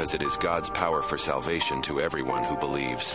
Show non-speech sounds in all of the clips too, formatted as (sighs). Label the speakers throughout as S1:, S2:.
S1: because it is God's power for salvation to everyone who believes.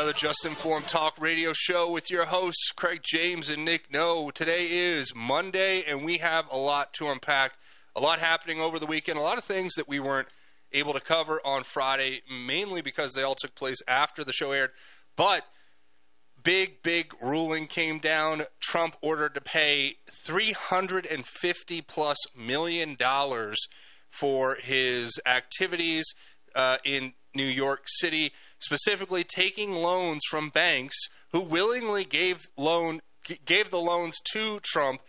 S2: Another Just Informed Talk radio show with your hosts, Craig James and Nick No. Today is Monday, and we have a lot to unpack. A lot happening over the weekend, a lot of things that we weren't able to cover on Friday, mainly because they all took place after the show aired. But big, big ruling came down. Trump ordered to pay 350 plus million dollars for his activities uh, in New York City, specifically taking loans from banks who willingly gave loan gave the loans to Trump,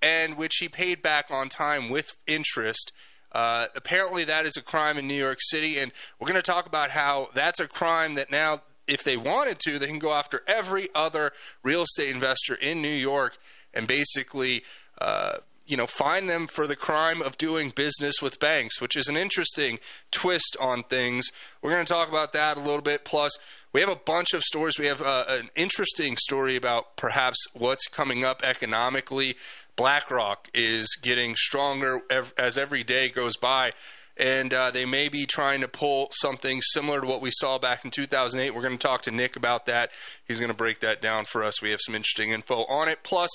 S2: and which he paid back on time with interest. Uh, apparently, that is a crime in New York City, and we're going to talk about how that's a crime that now, if they wanted to, they can go after every other real estate investor in New York and basically, uh, you know, fine them for the crime of doing business with banks, which is an interesting twist on things. We're going to talk about that a little bit. Plus, we have a bunch of stories. We have uh, an interesting story about perhaps what's coming up economically. BlackRock is getting stronger as every day goes by, and uh, they may be trying to pull something similar to what we saw back in 2008. We're going to talk to Nick about that. He's going to break that down for us. We have some interesting info on it. Plus,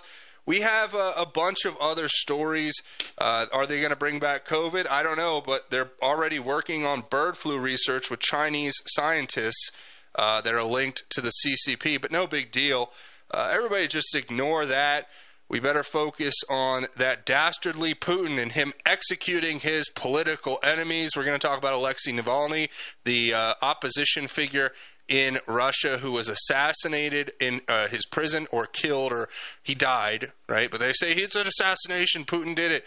S2: we have a, a bunch of other stories. Uh, are they going to bring back COVID? I don't know, but they're already working on bird flu research with Chinese scientists uh, that are linked to the CCP, but no big deal. Uh, everybody just ignore that. We better focus on that dastardly Putin and him executing his political enemies. We're going to talk about Alexei Navalny, the uh, opposition figure in Russia who was assassinated in uh, his prison or killed or he died, right? But they say it's an assassination. Putin did it.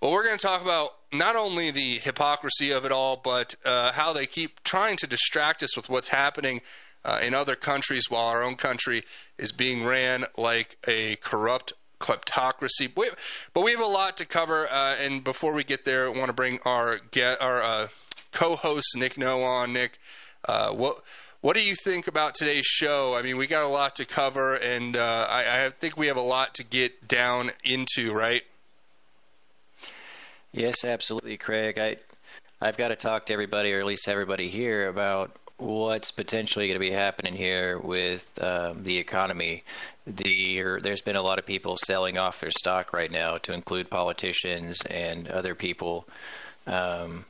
S2: Well, we're going to talk about not only the hypocrisy of it all, but uh, how they keep trying to distract us with what's happening uh, in other countries while our own country is being ran like a corrupt kleptocracy. But we, have a lot to cover, uh, and before we get there, I want to bring our get our uh, co-host Nick No on. Nick, uh, what what do you think about today's show? I mean, we got a lot to cover, and uh, I, I think we have a lot to get down into, right?
S3: Yes, absolutely, Craig. I I've got to talk to everybody, or at least everybody here, about what's potentially going to be happening here with um, the economy. The er, there's been a lot of people selling off their stock right now, to include politicians and other people, um,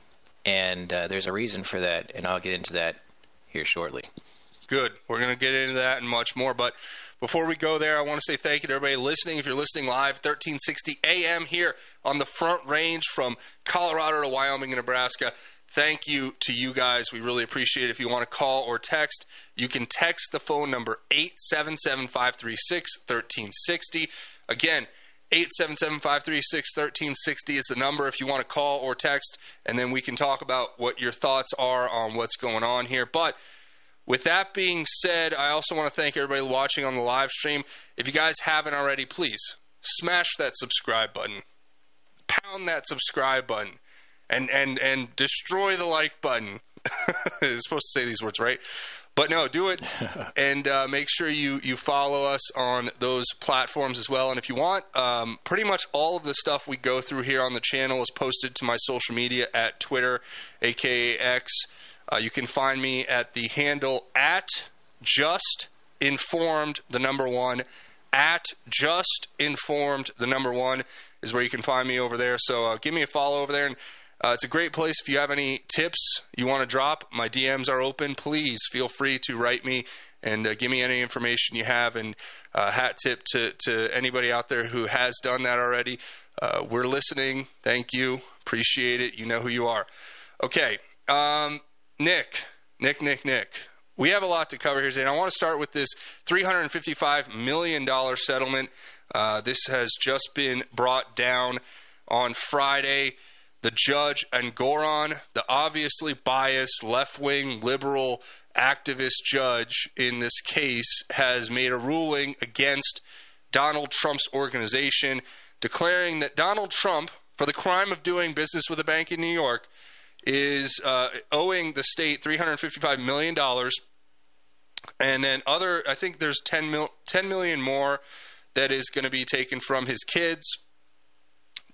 S3: and uh, there's a reason for that, and I'll get into that here shortly.
S2: Good. We're going to get into that and much more. But before we go there, I want to say thank you to everybody listening. If you're listening live, 1360 AM here on the Front Range from Colorado to Wyoming and Nebraska. Thank you to you guys. We really appreciate it. If you want to call or text, you can text the phone number 877 536 1360. Again, 877 536 1360 is the number if you want to call or text, and then we can talk about what your thoughts are on what's going on here. But with that being said, I also want to thank everybody watching on the live stream. If you guys haven't already, please smash that subscribe button, pound that subscribe button, and and and destroy the like button. (laughs) it's supposed to say these words, right? But no, do it, (laughs) and uh, make sure you you follow us on those platforms as well. And if you want, um, pretty much all of the stuff we go through here on the channel is posted to my social media at Twitter, aka X. Uh, you can find me at the handle at just informed the number one at just informed the number one is where you can find me over there. So uh, give me a follow over there and. Uh, it's a great place if you have any tips you want to drop. My DMs are open. Please feel free to write me and uh, give me any information you have. And uh, hat tip to, to anybody out there who has done that already. Uh, we're listening. Thank you. Appreciate it. You know who you are. Okay. Um, Nick, Nick, Nick, Nick. We have a lot to cover here today, and I want to start with this $355 million settlement Uh, this has just been brought down on Friday. The judge Engoron, the obviously biased left wing liberal activist judge in this case, has made a ruling against Donald Trump's organization, declaring that Donald Trump, for the crime of doing business with a bank in New York, is uh, owing the state $355 million. And then other, I think there's 10, mil, 10 million more that is going to be taken from his kids.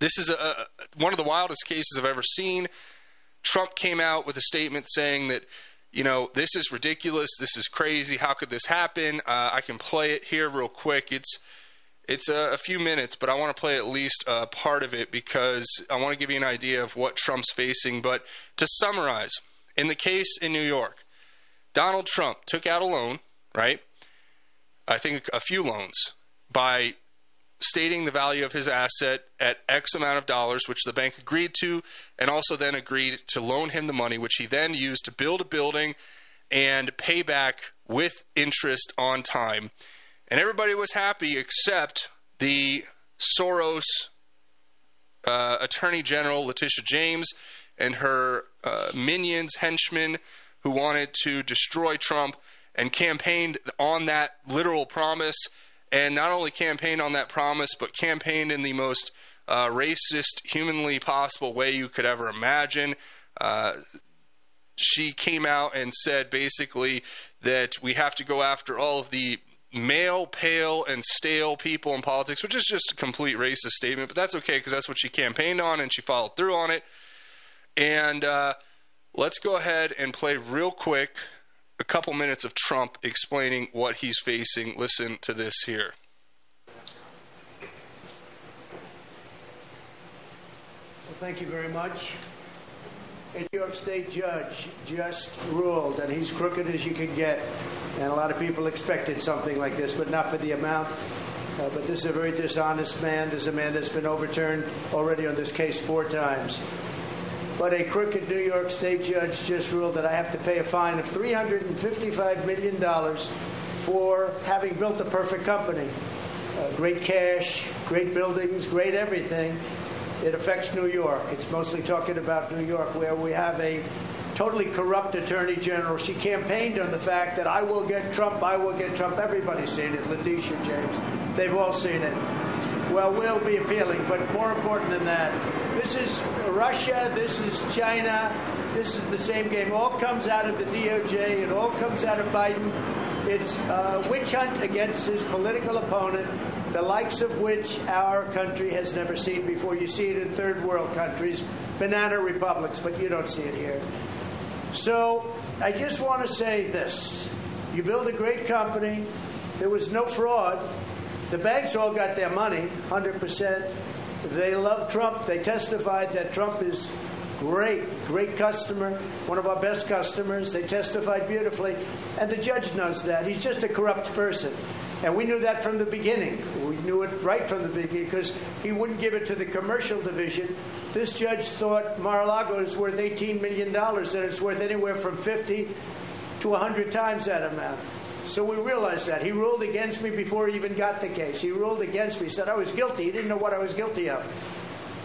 S2: This is a, one of the wildest cases I've ever seen. Trump came out with a statement saying that, you know, this is ridiculous. This is crazy. How could this happen? Uh, I can play it here real quick. It's it's a, a, few minutes, but I want to play at least a part of it because I want to give you an idea of what Trump's facing. But to summarize, in the case in New York, Donald Trump took out a loan, right? I think a few loans by stating the value of his asset at X amount of dollars, which the bank agreed to, and also then agreed to loan him the money, which he then used to build a building and pay back with interest on time and everybody was happy except the Soros uh, Attorney General Letitia James and her uh, minions, henchmen, who wanted to destroy Trump and campaigned on that literal promise. And not only campaigned on that promise, but campaigned in the most uh, racist, humanly possible way you could ever imagine. Uh, she came out and said basically that we have to go after all of the male, pale, and stale people in politics, which is just a complete racist statement, but that's okay because that's what she campaigned on and she followed through on it. And uh, let's go ahead and play real quick a couple minutes of Trump explaining what he's facing. Listen to this here.
S4: Well, thank you very much. A New York State judge just ruled, that he's crooked as you can get. And a lot of people expected something like this, but not for the amount. Uh, but this is a very dishonest man. This is a man that's been overturned already on this case four times. But a crooked New York State judge just ruled that I have to pay a fine of $355 million for having built a perfect company. Uh, great cash, great buildings, great everything it affects New York. It's mostly talking about New York, where we have a totally corrupt attorney general. She campaigned on the fact that I will get Trump, I will get Trump. Everybody's seen it. Letitia James, they've all seen it. Well, we'll be appealing, but more important than that, this is Russia, this is China, this is the same game. All comes out of the DOJ, it all comes out of Biden. It's a witch hunt against his political opponent the likes of which our country has never seen before. You see it in third world countries, banana republics, but you don't see it here. So I just want to say this you build a great company, there was no fraud. The banks all got their money, 100%. They love Trump. They testified that Trump is great, great customer, one of our best customers. They testified beautifully. And the judge knows that. He's just a corrupt person. And we knew that from the beginning. We knew it right from the beginning because he wouldn't give it to the commercial division. This judge thought Mar-a-Lago is worth $18 million and it's worth anywhere from 50 to 100 times that amount. So we realized that. He ruled against me before he even got the case. He ruled against me. Said I was guilty. He didn't know what I was guilty of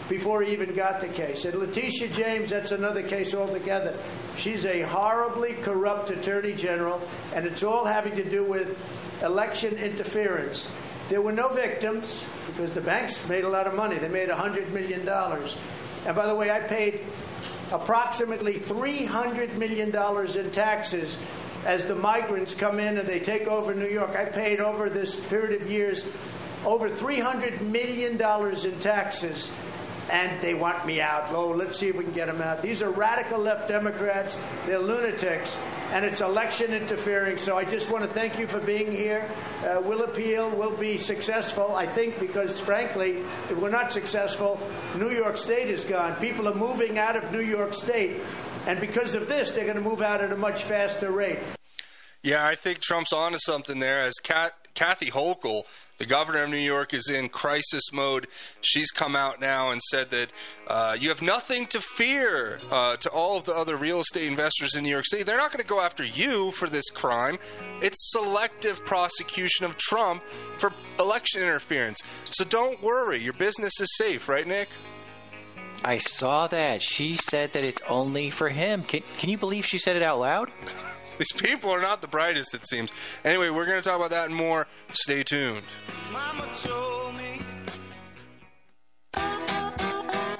S4: before he even got the case. And Letitia James, that's another case altogether. She's a horribly corrupt attorney general, and it's all having to do with election interference. There were no victims because the banks made a lot of money. They made $100 million. And by the way, I paid approximately $300 million in taxes as the migrants come in and they take over New York. I paid over this period of years over $300 million in taxes and they want me out. Oh, let's see if we can get them out. These are radical left Democrats. They're lunatics, and it's election interfering. So I just want to thank you for being here. Uh, we'll appeal. We'll be successful, I think, because frankly, if we're not successful, New York State is gone. People are moving out of New York State, and because of this, they're going to move out at a much faster rate.
S2: Yeah, I think Trump's onto something there. As Kat, Kathy Hochul, The governor of New York is in crisis mode. She's come out now and said that uh, you have nothing to fear uh, to all of the other real estate investors in New York City. They're not going to go after you for this crime. It's selective prosecution of Trump for election interference. So don't worry. Your business is safe, right, Nick?
S3: I saw that. She said that it's only for him. Can, can you believe she said it out loud? (laughs)
S2: These people are not the brightest, it seems. Anyway, we're going to talk about that and more. Stay tuned.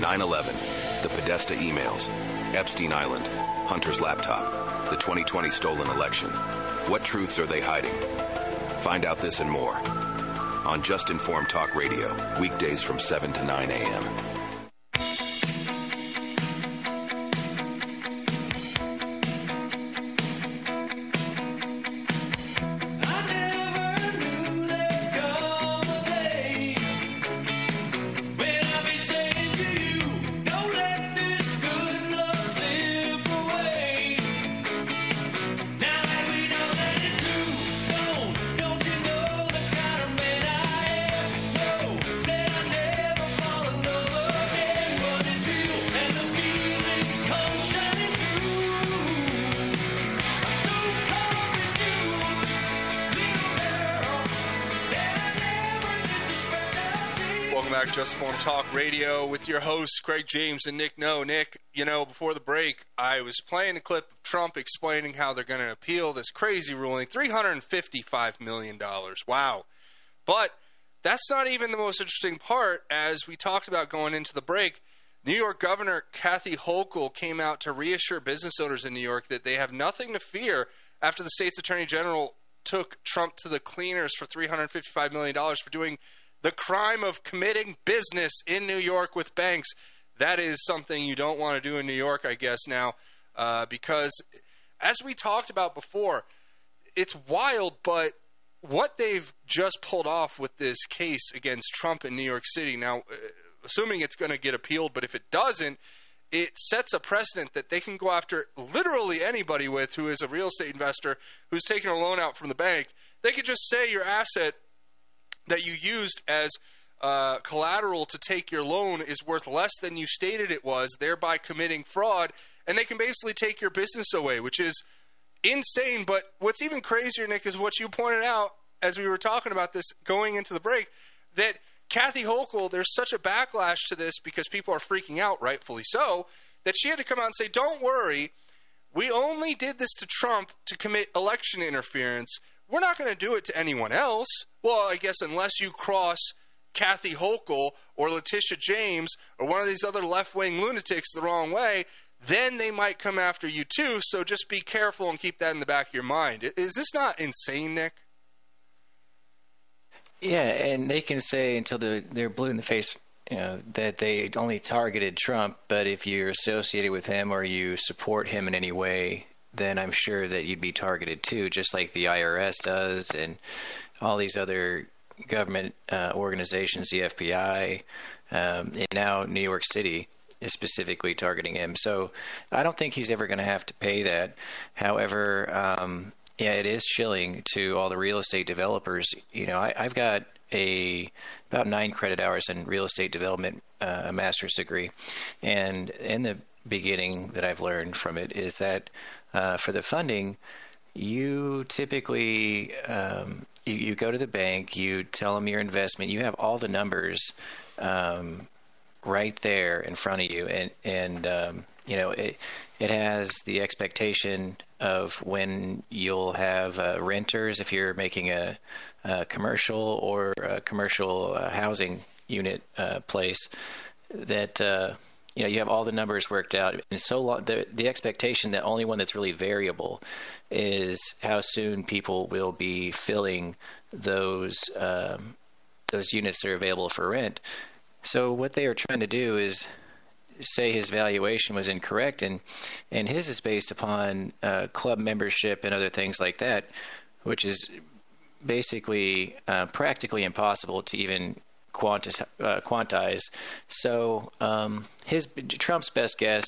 S1: 9 11, the Podesta emails, Epstein Island, Hunter's laptop, the 2020 stolen election. What truths are they hiding? Find out this and more on Just Informed Talk Radio, weekdays from 7 to 9 a.m.
S2: with your hosts, Craig James and Nick No. Nick, you know, before the break, I was playing a clip of Trump explaining how they're going to appeal this crazy ruling $355 million. Wow. But that's not even the most interesting part. As we talked about going into the break, New York Governor Kathy Hochul came out to reassure business owners in New York that they have nothing to fear after the state's attorney general took Trump to the cleaners for $355 million for doing the crime of committing business in New York with banks. That is something you don't want to do in New York, I guess, now, uh, because as we talked about before, it's wild, but what they've just pulled off with this case against Trump in New York City, now, uh, assuming it's going to get appealed, but if it doesn't, it sets a precedent that they can go after literally anybody with who is a real estate investor who's taking a loan out from the bank. They could just say your asset that you used as uh, collateral to take your loan is worth less than you stated it was, thereby committing fraud, and they can basically take your business away, which is insane. But what's even crazier, Nick, is what you pointed out as we were talking about this going into the break that Kathy Hochul, there's such a backlash to this because people are freaking out, rightfully so, that she had to come out and say, "Don't worry." We only did this to Trump to commit election interference. We're not going to do it to anyone else. Well, I guess unless you cross Kathy Hochul or Letitia James or one of these other left wing lunatics the wrong way, then they might come after you too. So just be careful and keep that in the back of your mind. Is this not insane, Nick?
S3: Yeah, and they can say until they're, they're blue in the face, you know, that they only targeted Trump. But if you're associated with him or you support him in any way, then I'm sure that you'd be targeted too, just like the IRS does and all these other government uh, organizations, the FBI, um, and now New York City is specifically targeting him. So I don't think he's ever going to have to pay that. However, um, yeah, it is chilling to all the real estate developers. You know, I, I've got a about nine credit hours in real estate development, uh, a master's degree, and in the beginning that I've learned from it is that uh, for the funding, you typically um, you, you go to the bank, you tell them your investment, you have all the numbers um, right there in front of you, and and um, you know it it has the expectation of when you'll have uh, renters if you're making a, a commercial or a commercial uh, housing unit uh, place that uh, you know you have all the numbers worked out and so long the the expectation the only one that's really variable is how soon people will be filling those um, those units that are available for rent. So what they are trying to do is say his valuation was incorrect, and and his is based upon uh, club membership and other things like that, which is basically uh, practically impossible to even quantize. Uh, quantize. So um, his Trump's best guess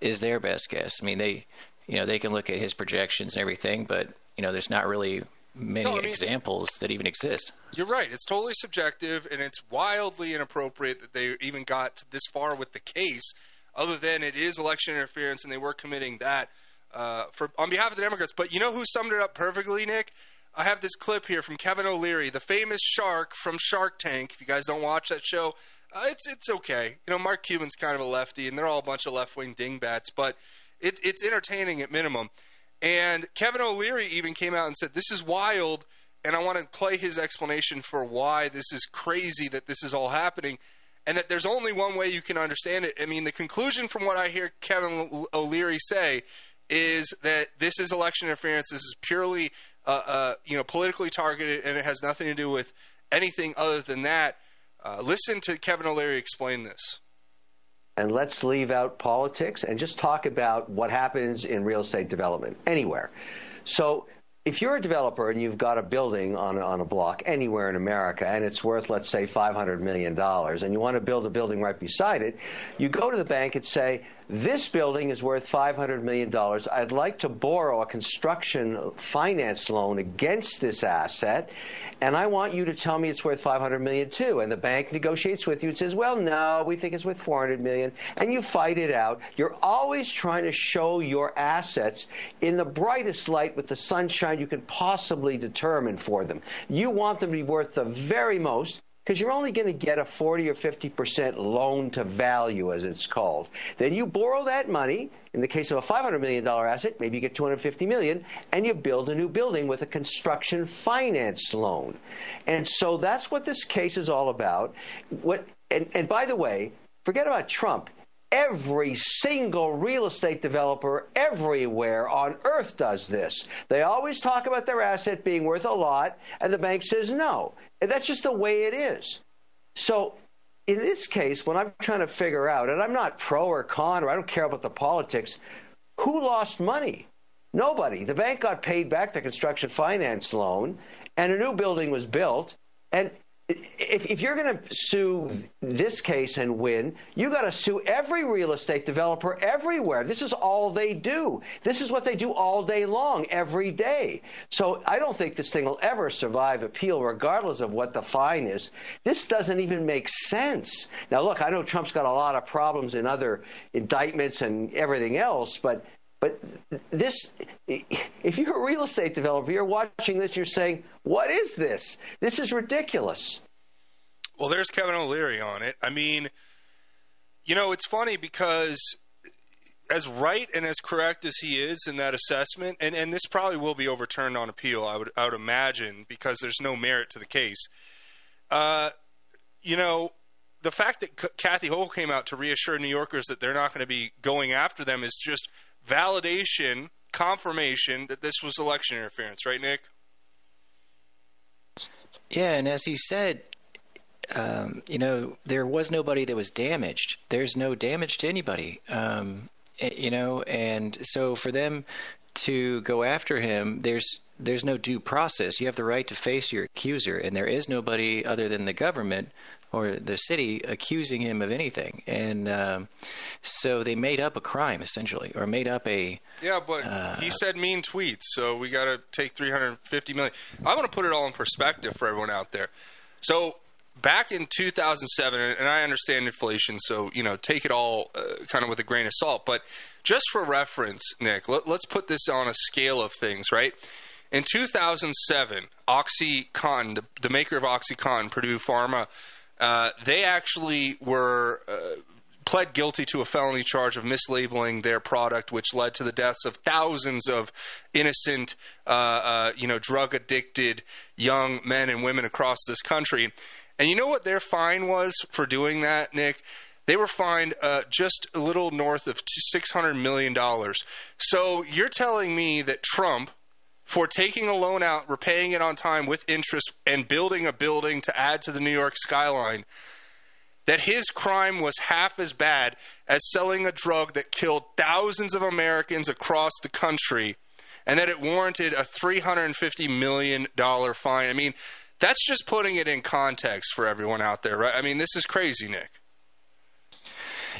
S3: is their best guess. I mean, they you know they can look at his projections and everything, but you know there's not really many
S2: No, I mean-
S3: examples that even exist.
S2: You're right. It's totally subjective, and it's wildly inappropriate that they even got this far with the case. Other than it is election interference, and they were committing that uh, for on behalf of the Democrats. But you know who summed it up perfectly, Nick? I have this clip here from Kevin O'Leary, the famous shark from Shark Tank. If you guys don't watch that show, uh, it's it's okay. You know, Mark Cuban's kind of a lefty, and they're all a bunch of left wing dingbats, but it, it's entertaining at minimum. And Kevin O'Leary even came out and said, This is wild. And I want to play his explanation for why this is crazy that this is all happening. And that there's only one way you can understand it. I mean, the conclusion from what I hear Kevin O'Leary say is that this is election interference. This is purely, uh, uh, you know, politically targeted, and it has nothing to do with anything other than that. Uh, listen to Kevin O'Leary explain this.
S5: and let's leave out politics and just talk about what happens in real estate development anywhere. So, if you're a developer and you've got a building on, on a block anywhere in America and it's worth, let's say, $500 million, and you want to build a building right beside it, you go to the bank and say, This building is worth $500 million. I'd like to borrow a construction finance loan against this asset, and I want you to tell me it's worth 500 million too. And the bank negotiates with you and says, "Well, no, we think it's worth 400 million." And you fight it out. You're always trying to show your assets in the brightest light with the sunshine you can possibly determine for them. You want them to be worth the very most because you're only going to get a 40 or 50 percent loan to value, as it's called. Then you borrow that money. In the case of a 500 million dollar asset, maybe you get 250 million, and you build a new building with a construction finance loan. And so that's what this case is all about. What? And, and by the way, forget about Trump. Every single real estate developer everywhere on earth does this. They always talk about their asset being worth a lot, and the bank says no. And that's just the way it is. So, in this case, when I'm trying to figure out, and I'm not pro or con, or I don't care about the politics, who lost money? Nobody. The bank got paid back the construction finance loan, and a new building was built. And if, if you're going to sue this case and win, you got to sue every real estate developer everywhere. This is all they do. This is what they do all day long, every day. So I don't think this thing will ever survive appeal, regardless of what the fine is. This doesn't even make sense. Now, look, I know Trump's got a lot of problems in other indictments and everything else, but but this, if you're a real estate developer, you're watching this, you're saying, what is this? This is ridiculous.
S2: Well, there's Kevin O'Leary on it. I mean, you know, it's funny because as right and as correct as he is in that assessment, and, and this probably will be overturned on appeal, I would I would imagine, because there's no merit to the case. Uh, you know, the fact that C- Kathy Hochul came out to reassure New Yorkers that they're not going to be going after them is just validation, confirmation that this was election interference, right, Nick?
S3: Yeah, and as he said, um, you know, there was nobody that was damaged. There's no damage to anybody. Um, eh, you know, and so for them to go after him, there's there's no due process. You have the right to face your accuser, and there is nobody other than the government or the city accusing him of anything. And um, so they made up a crime essentially, or made up a
S2: Yeah, but he said mean tweets, so we got to take 350 million. I want to put it all in perspective for everyone out there. So back in 2007, and I understand inflation, so you know, take it all uh, kind of with a grain of salt. But just for reference, Nick, let, let's put this on a scale of things, right? In 2007, OxyContin, the, the maker of OxyContin, Purdue Pharma, uh, they actually were uh, pled guilty to a felony charge of mislabeling their product, which led to the deaths of thousands of innocent, uh, uh, you know, drug addicted young men and women across this country. And you know what their fine was for doing that, Nick? They were fined uh, just a little north of $600 million. So you're telling me that Trump, for taking a loan out, repaying it on time with interest, and building a building to add to the New York skyline, that his crime was half as bad as selling a drug that killed thousands of Americans across the country and that it warranted a $350 million fine. I mean, that's just putting it in context for everyone out there, right? I mean, this is crazy, Nick.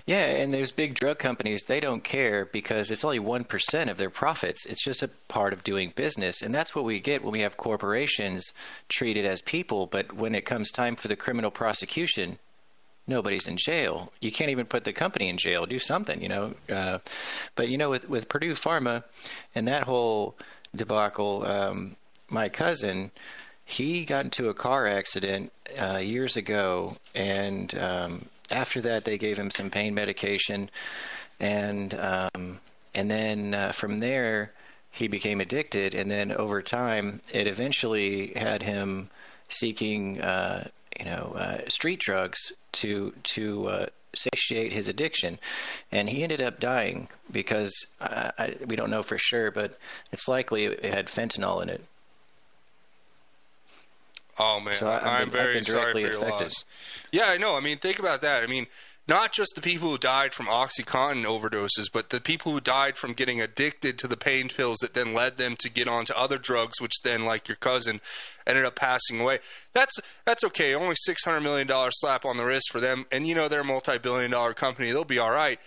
S3: Yeah, and those big drug companies, they don't care because it's only 1% of their profits. It's just a part of doing business. And that's what we get when we have corporations treated as people. But when it comes time for the criminal prosecution, nobody's in jail. You can't even put the company in jail. Do something, you know. Uh, but, you know, with, with Purdue Pharma and that whole debacle, um, my cousin he got into a car accident uh, years ago, and um, after that, they gave him some pain medication, and um, and then uh, from there, he became addicted, and then over time, it eventually had him seeking, uh, you know, uh, street drugs to to uh, satiate his addiction, and he ended up dying because uh, I, we don't know for sure, but it's likely it had fentanyl in it.
S2: Oh man,
S3: So I- I've
S2: I'm
S3: been- I've
S2: very sorry for your
S3: affected.
S2: loss. Yeah, I know. I mean, think about that. I mean, not just the people who died from OxyContin overdoses, but the people who died from getting addicted to the pain pills that then led them to get onto other drugs, which then, like your cousin, ended up passing away. That's that's okay. Only six hundred million dollar slap on the wrist for them, and you know they're a multi-billion dollar company. They'll be all right.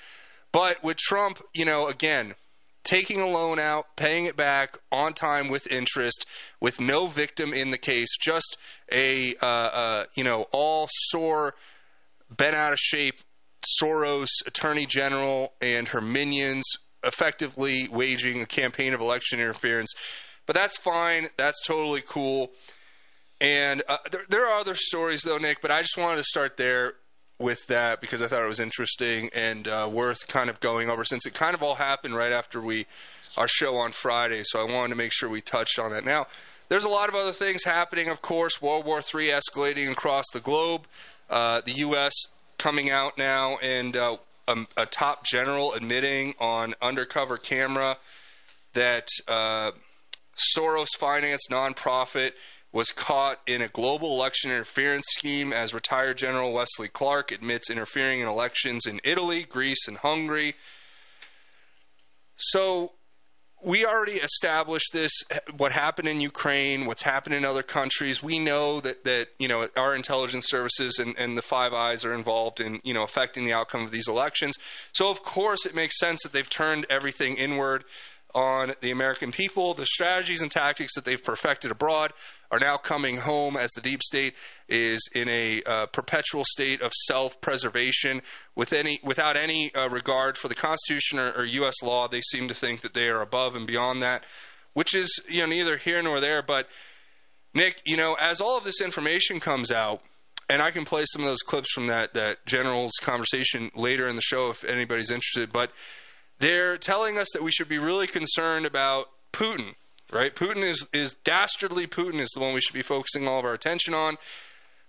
S2: But with Trump, you know, again, taking a loan out, paying it back on time with interest, with no victim in the case, just a uh, uh, you know all sore, bent out of shape Soros attorney general and her minions effectively waging a campaign of election interference. But that's fine. That's totally cool. And uh, there, there are other stories, though, Nick, but I just wanted to start there with that because I thought it was interesting and uh, worth kind of going over since it kind of all happened right after we our show on Friday. So I wanted to make sure we touched on that. Now, there's a lot of other things happening, of course. World War III escalating across the globe. Uh, the U.S. coming out now and uh, a, a top general admitting on undercover camera that uh, Soros financed nonprofit was caught in a global election interference scheme as retired General Wesley Clark admits interfering in elections in Italy, Greece, and Hungary. So we already established this what happened in Ukraine, what's happened in other countries. We know that that you know our intelligence services and, and the Five Eyes are involved in you know affecting the outcome of these elections. So of course it makes sense that they've turned everything inward on the American people. The strategies and tactics that they've perfected abroad are now coming home as the deep state is in a uh, perpetual state of self-preservation with any without any uh, regard for the Constitution or, or U.S. law. They seem to think that they are above and beyond that, which is you know neither here nor there. But Nick, you know, as all of this information comes out, and I can play some of those clips from that that general's conversation later in the show if anybody's interested. But they're telling us that we should be really concerned about Putin, right? Putin is is dastardly Putin is the one we should be focusing all of our attention on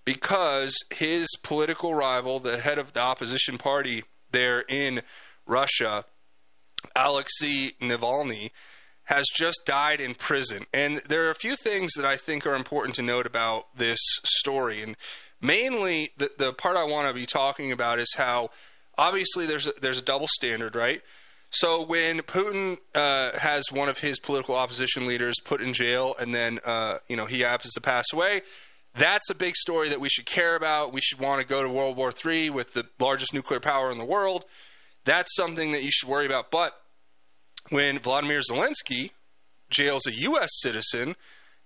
S2: because his political rival, the head of the opposition party there in Russia, Alexei Navalny, has just died in prison. And there are a few things that I think are important to note about this story. And mainly, the, the part I want to be talking about is how obviously there's a, there's a double standard, right? So when Putin uh, has one of his political opposition leaders put in jail, and then uh, you know he happens to pass away, that's a big story that we should care about. We should want to go to World War III with the largest nuclear power in the world. That's something that you should worry about. But when Vladimir Zelensky jails a U.S. citizen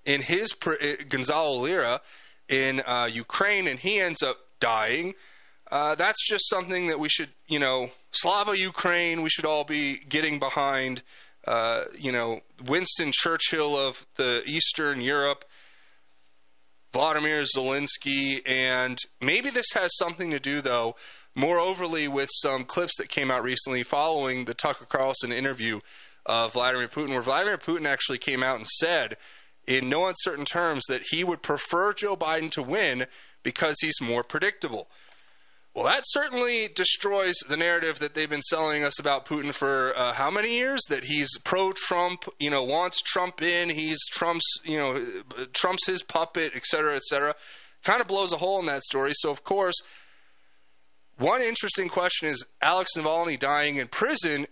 S2: in his uh, Gonzalo Lira in uh, Ukraine, and he ends up dying. Uh, that's just something that we should, you know, Slava Ukraine. We should all be getting behind. Uh, you know, Winston Churchill of the Eastern Europe, Vladimir Zelensky, and maybe this has something to do, though, more overly with some clips that came out recently following the Tucker Carlson interview of Vladimir Putin, where Vladimir Putin actually came out and said, in no uncertain terms, that he would prefer Joe Biden to win because he's more predictable. Well, that certainly destroys the narrative that they've been selling us about Putin for uh, how many years? That he's pro-Trump, you know, wants Trump in, he's Trump's, you know, Trump's his puppet, et cetera, et cetera. Kind of blows a hole in that story. So, of course, one interesting question is Alex Navalny dying in prison.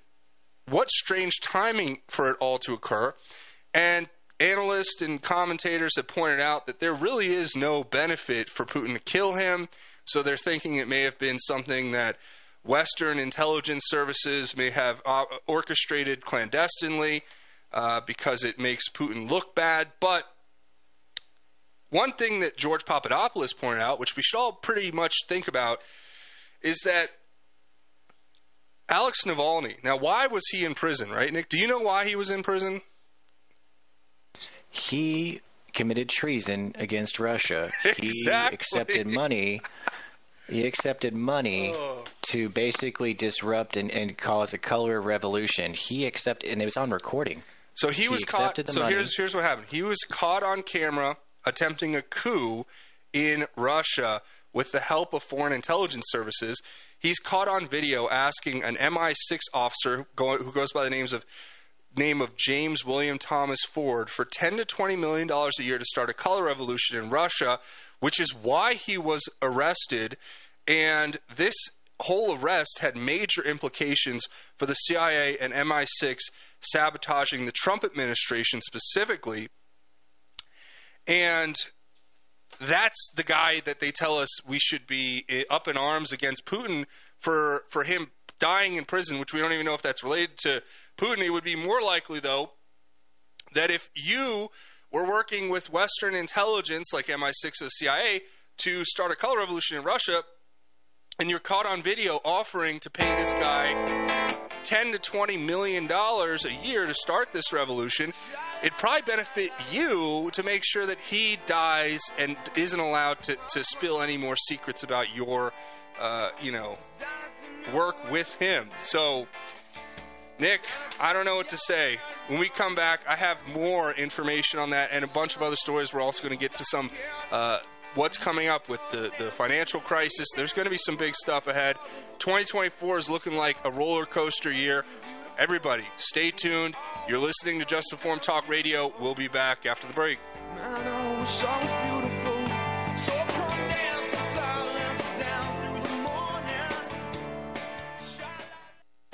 S2: What strange timing for it all to occur? And analysts and commentators have pointed out that there really is no benefit for Putin to kill him so they're thinking it may have been something that Western intelligence services may have uh, orchestrated clandestinely uh, because it makes Putin look bad. But one thing that George Papadopoulos pointed out, which we should all pretty much think about, is that Alex Navalny. Now, why was he in prison, right, Nick? Do you know why he was in prison?
S3: He committed treason against Russia. (laughs) He
S2: Exactly.
S3: accepted money. He accepted money
S2: Oh.
S3: to basically disrupt and, and cause a color revolution. He accepted, and it was on recording.
S2: So he,
S3: He
S2: was caught.
S3: accepted the
S2: So
S3: money.
S2: here's here's what happened. He was caught on camera attempting a coup in Russia with the help of foreign intelligence services. He's caught on video asking an MI6 officer who goes by the names of name of James William Thomas Ford for 10 to 20 million dollars a year to start a color revolution in Russia, which is why he was arrested and this whole arrest had major implications for the CIA and MI6 sabotaging the Trump administration specifically. And that's the guy that they tell us we should be eh, up in arms against Putin for for him dying in prison, which we don't even know if that's related to Putin. It would be more likely, though, that if you were working with Western intelligence like MI6 or CIA to start a color revolution in Russia, and you're caught on video offering to pay this guy 10 to 20 million dollars a year to start this revolution, it'd probably benefit you to make sure that he dies and isn't allowed to, to spill any more secrets about your, uh, you know, work with him. So, Nick, I don't know what to say. When we come back, I have more information on that and a bunch of other stories. We're also going to get to some uh, what's coming up with the, the financial crisis. There's going to be some big stuff ahead. 2024 is looking like a roller coaster year. Everybody, stay tuned. You're listening to Just Informed Talk Radio. We'll be back after the break.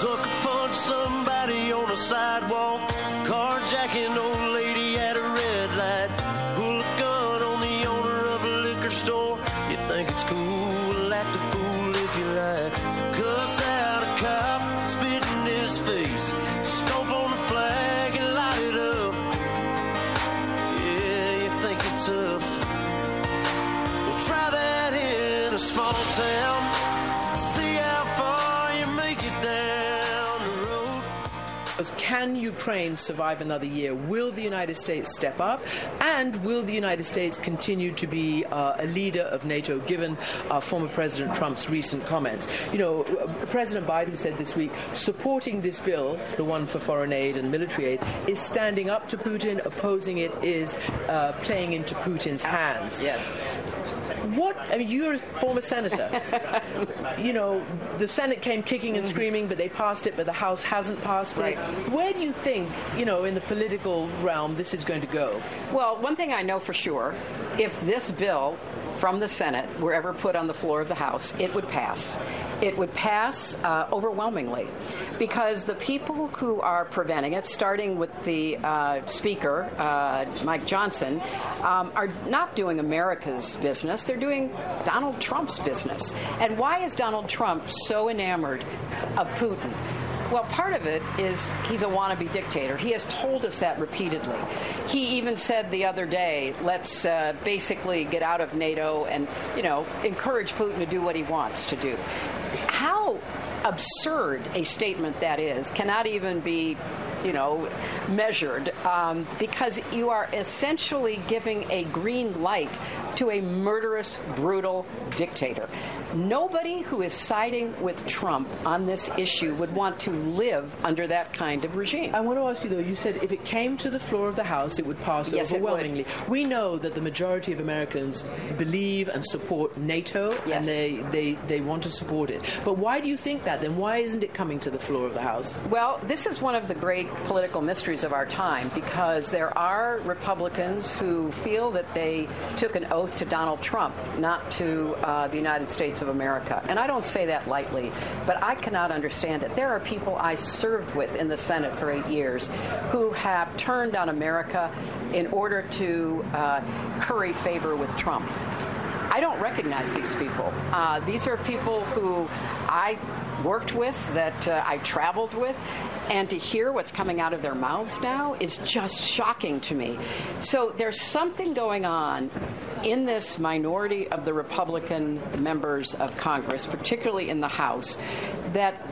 S6: Sucker punch somebody on the sidewalk. Carjacking old lady
S7: Can Ukraine survive another year? Will the United States step up? And will the United States continue to be uh, a leader of NATO, given uh, former President Trump's recent comments? You know, President Biden said this week supporting this bill, the one for foreign aid and military aid, is standing up to Putin, opposing it is uh, playing into Putin's hands.
S8: Yes.
S7: What? I mean, you're a former senator. (laughs) you know, the Senate came kicking and screaming, but they passed it, but the House hasn't passed
S8: Right.
S7: it. Where do you think, you know, in the political realm, this is going to go?
S8: Well, one thing I know for sure if this bill from the Senate were ever put on the floor of the House, it would pass. It would pass uh, overwhelmingly because the people who are preventing it, starting with the uh, Speaker, uh, Mike Johnson, um, are not doing America's business. They're doing Donald Trump's business. And why is Donald Trump so enamored of Putin? Well, part of it is he's a wannabe dictator. He has told us that repeatedly. He even said the other day, let's uh, basically get out of NATO and, you know, encourage Putin to do what he wants to do. How absurd a statement that is cannot even be you know, measured um, because you are essentially giving a green light to a murderous, brutal dictator. Nobody who is siding with Trump on this issue would want to live under that kind of regime.
S7: I want to ask you, though, you said if it came to the floor of the House, it would pass
S8: Yes,
S7: overwhelmingly. We know that the majority of Americans believe and support NATO,
S8: Yes.
S7: and they, they, they want to support it. But why do you think that? Then why isn't it coming to the floor of the House?
S8: Well, this is one of the great political mysteries of our time because there are Republicans who feel that they took an oath to Donald Trump, not to uh, the United States of America. And I don't say that lightly, but I cannot understand it. There are people I served with in the Senate for eight years who have turned on America in order to uh, curry favor with Trump. I don't recognize these people. Uh, these are people who I worked with, that uh, I traveled with, and to hear what's coming out of their mouths now is just shocking to me. So there's something going on in this minority of the Republican members of Congress, particularly in the House, that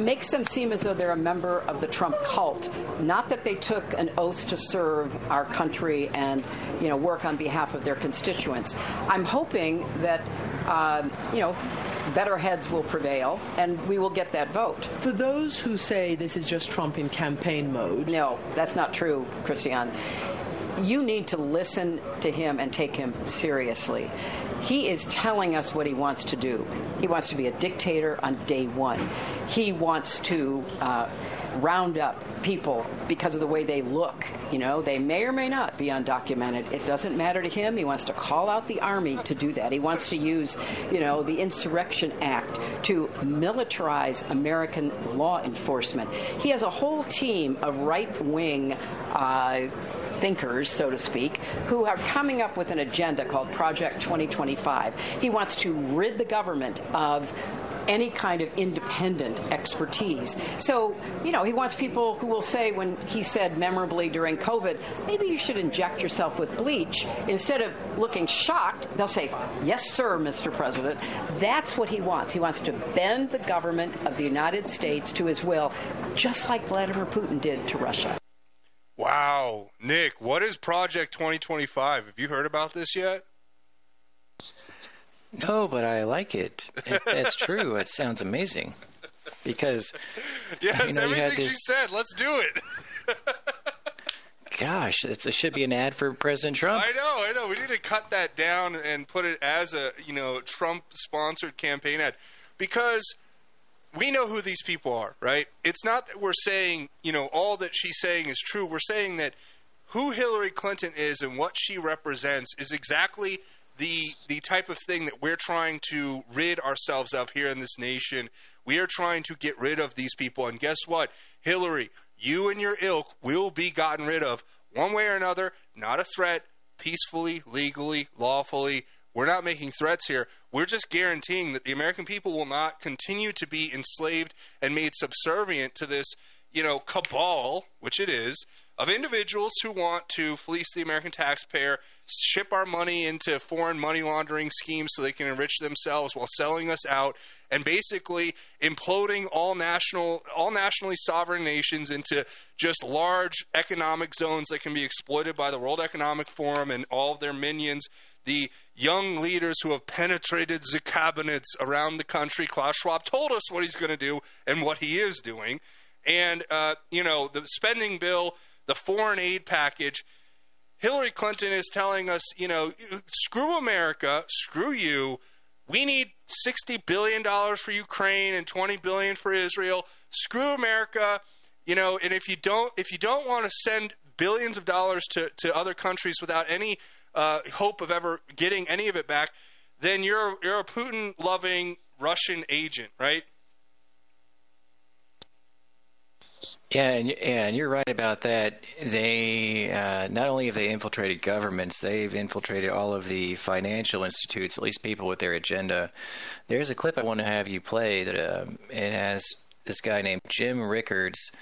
S8: makes them seem as though they're a member of the Trump cult. Not that they took an oath to serve our country and, you know, work on behalf of their constituents. I'm hoping that, uh, you know, better heads will prevail and we will get that vote.
S7: For those who say this is just Trump in campaign mode,
S8: No, that's not true, Christian. You need to listen to him and take him seriously. He is telling us what he wants to do. He wants to be a dictator on day one. He wants to uh, round up people because of the way they look. You know, they may or may not be undocumented. It doesn't matter to him. He wants to call out the army to do that. He wants to use, you know, the Insurrection Act to militarize American law enforcement. He has a whole team of right wing. Uh, thinkers, so to speak, who are coming up with an agenda called Project 2025. He wants to rid the government of any kind of independent expertise. So, you know, he wants people who will say, when he said memorably during COVID, maybe you should inject yourself with bleach, instead of looking shocked, they'll say, Yes, sir, Mr. President. That's what he wants. He wants to bend the government of the United States to his will, just like Vladimir Putin did to Russia.
S2: Wow, Nick, what is Project 2025? Have you heard about this yet?
S3: No, but I like it. That's true, it sounds amazing. Because,
S2: Yes,
S3: You know, you had
S2: everything she
S3: this-
S2: said. Let's do it.
S3: gosh, it's, it should be an ad for President Trump.
S2: I know, I know. We need to cut that down and put it as a you know Trump sponsored campaign ad because we know who these people are, right? It's not that we're saying you know all that she's saying is true. We're saying that who Hillary Clinton is and what she represents is exactly the the type of thing that we're trying to rid ourselves of here in this nation. We are trying to get rid of these people, and guess what, Hillary, you and your ilk will be gotten rid of one way or another. Not a threat, peacefully, legally, lawfully. We're not making threats here. We're just guaranteeing that the American people will not continue to be enslaved and made subservient to this, you know, cabal, which it is, of individuals who want to fleece the American taxpayer, ship our money into foreign money laundering schemes so they can enrich themselves while selling us out, and basically imploding all national, all nationally sovereign nations into just large economic zones that can be exploited by the World Economic Forum and all of their minions. The young leaders who have penetrated the cabinets around the country. Klaus Schwab told us what he's going to do and what he is doing. And, uh, you know, the spending bill, the foreign aid package, Hillary Clinton is telling us, you know, screw America, screw you. We need sixty billion dollars for Ukraine and twenty billion for Israel. Screw America, you know. And if you don't, if you don't want to send billions of dollars to to other countries without any uh, hope of ever getting any of it back, then you're you're a Putin loving Russian agent, right?
S3: Yeah, and, and you're right about that. They uh, not only have they infiltrated governments, they've infiltrated all of the financial institutes, at least people with their agenda. There's a clip I want to have you play that uh, it has this guy named Jim Rickards.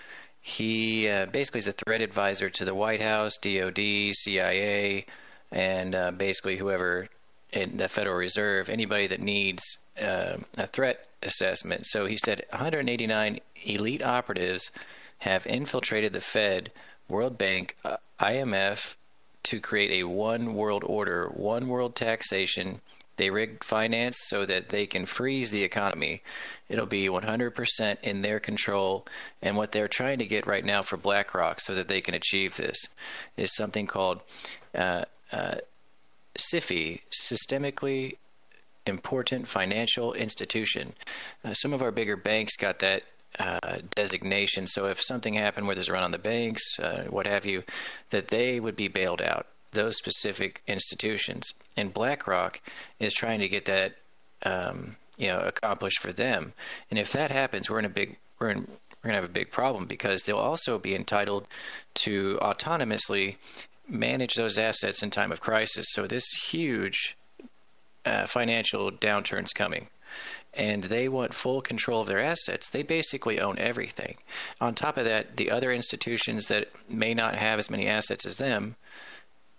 S3: He uh, basically is a threat advisor to the White House, DoD, CIA, and uh, basically whoever in the Federal Reserve, anybody that needs uh, a threat assessment. So he said 189 elite operatives have infiltrated the Fed, World Bank, uh, IMF to create a one world order, one world taxation. They rigged finance so that they can freeze the economy. It'll be 100% in their control. And what they're trying to get right now for BlackRock so that they can achieve this is something called uh, uh, SIFI, Systemically Important Financial Institution. Uh, some of our bigger banks got that uh, designation. So if something happened where there's a run on the banks, uh, what have you, that they would be bailed out. Those specific institutions, and BlackRock is trying to get that, um, you know, accomplished for them. And if that happens, we're in a big we're in we're to have a big problem because they'll also be entitled to autonomously manage those assets in time of crisis. So this huge uh, financial downturn's coming and they want full control of their assets. They basically own everything. On top of that, the other institutions that may not have as many assets as them,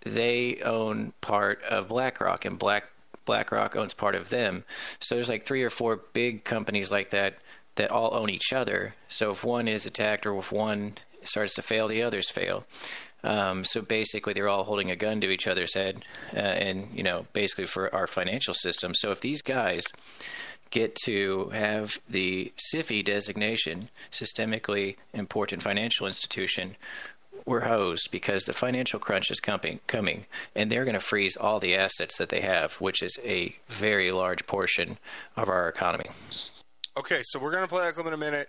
S3: they own part of BlackRock, and Black BlackRock owns part of them. So there's like three or four big companies like that that all own each other. So if one is attacked or if one starts to fail, the others fail. Um, so basically, they're all holding a gun to each other's head, uh, and you know, basically for our financial system. So if these guys get to have the SIFI designation, systemically important financial institution, we're hosed because the financial crunch is coming, coming, and they're going to freeze all the assets that they have, which is a very large portion of our economy.
S2: Okay, so we're going to play that clip in a minute.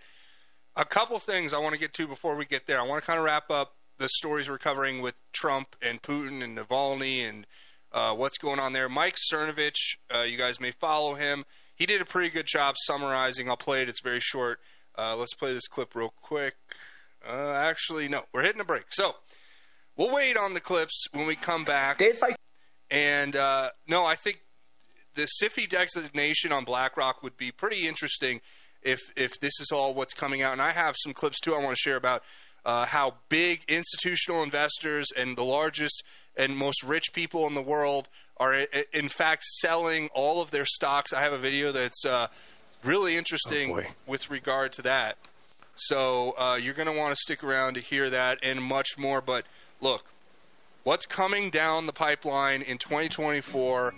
S2: A couple things I want to get to before we get there. I want to kind of wrap up the stories we're covering with Trump and Putin and Navalny and uh, what's going on there. Mike Cernovich, uh, you guys may follow him he did a pretty good job summarizing. I'll play it. It's very short. Uh, let's play this clip real quick. Uh, actually, no, we're hitting a break. So we'll wait on the clips when we come back. And uh, no, I think the SIFI designation on BlackRock would be pretty interesting if if this is all what's coming out. And I have some clips too I want to share about uh, how big institutional investors and the largest and most rich people in the world are in fact selling all of their stocks. I have a video that's uh, really interesting
S3: oh
S2: with regard to that. So uh, you're going to want to stick around to hear that and much more. But look, what's coming down the pipeline in 2024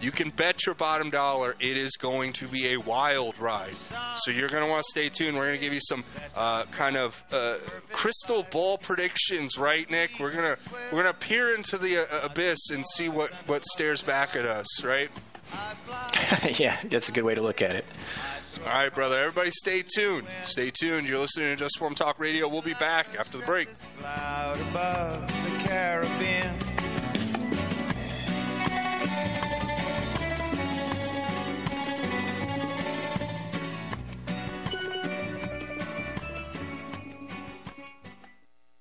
S2: you can bet your bottom dollar it is going to be a wild ride. So you're going to want to stay tuned. We're going to give you some uh, kind of uh, crystal ball predictions, right, Nick? We're gonna we're gonna peer into the uh, abyss and see what what stares back at us, right? (laughs)
S3: yeah, that's a good way to look at it.
S2: All right, brother. Everybody, stay tuned. Stay tuned. You're listening to Just Informed Talk Radio. We'll be back after the break.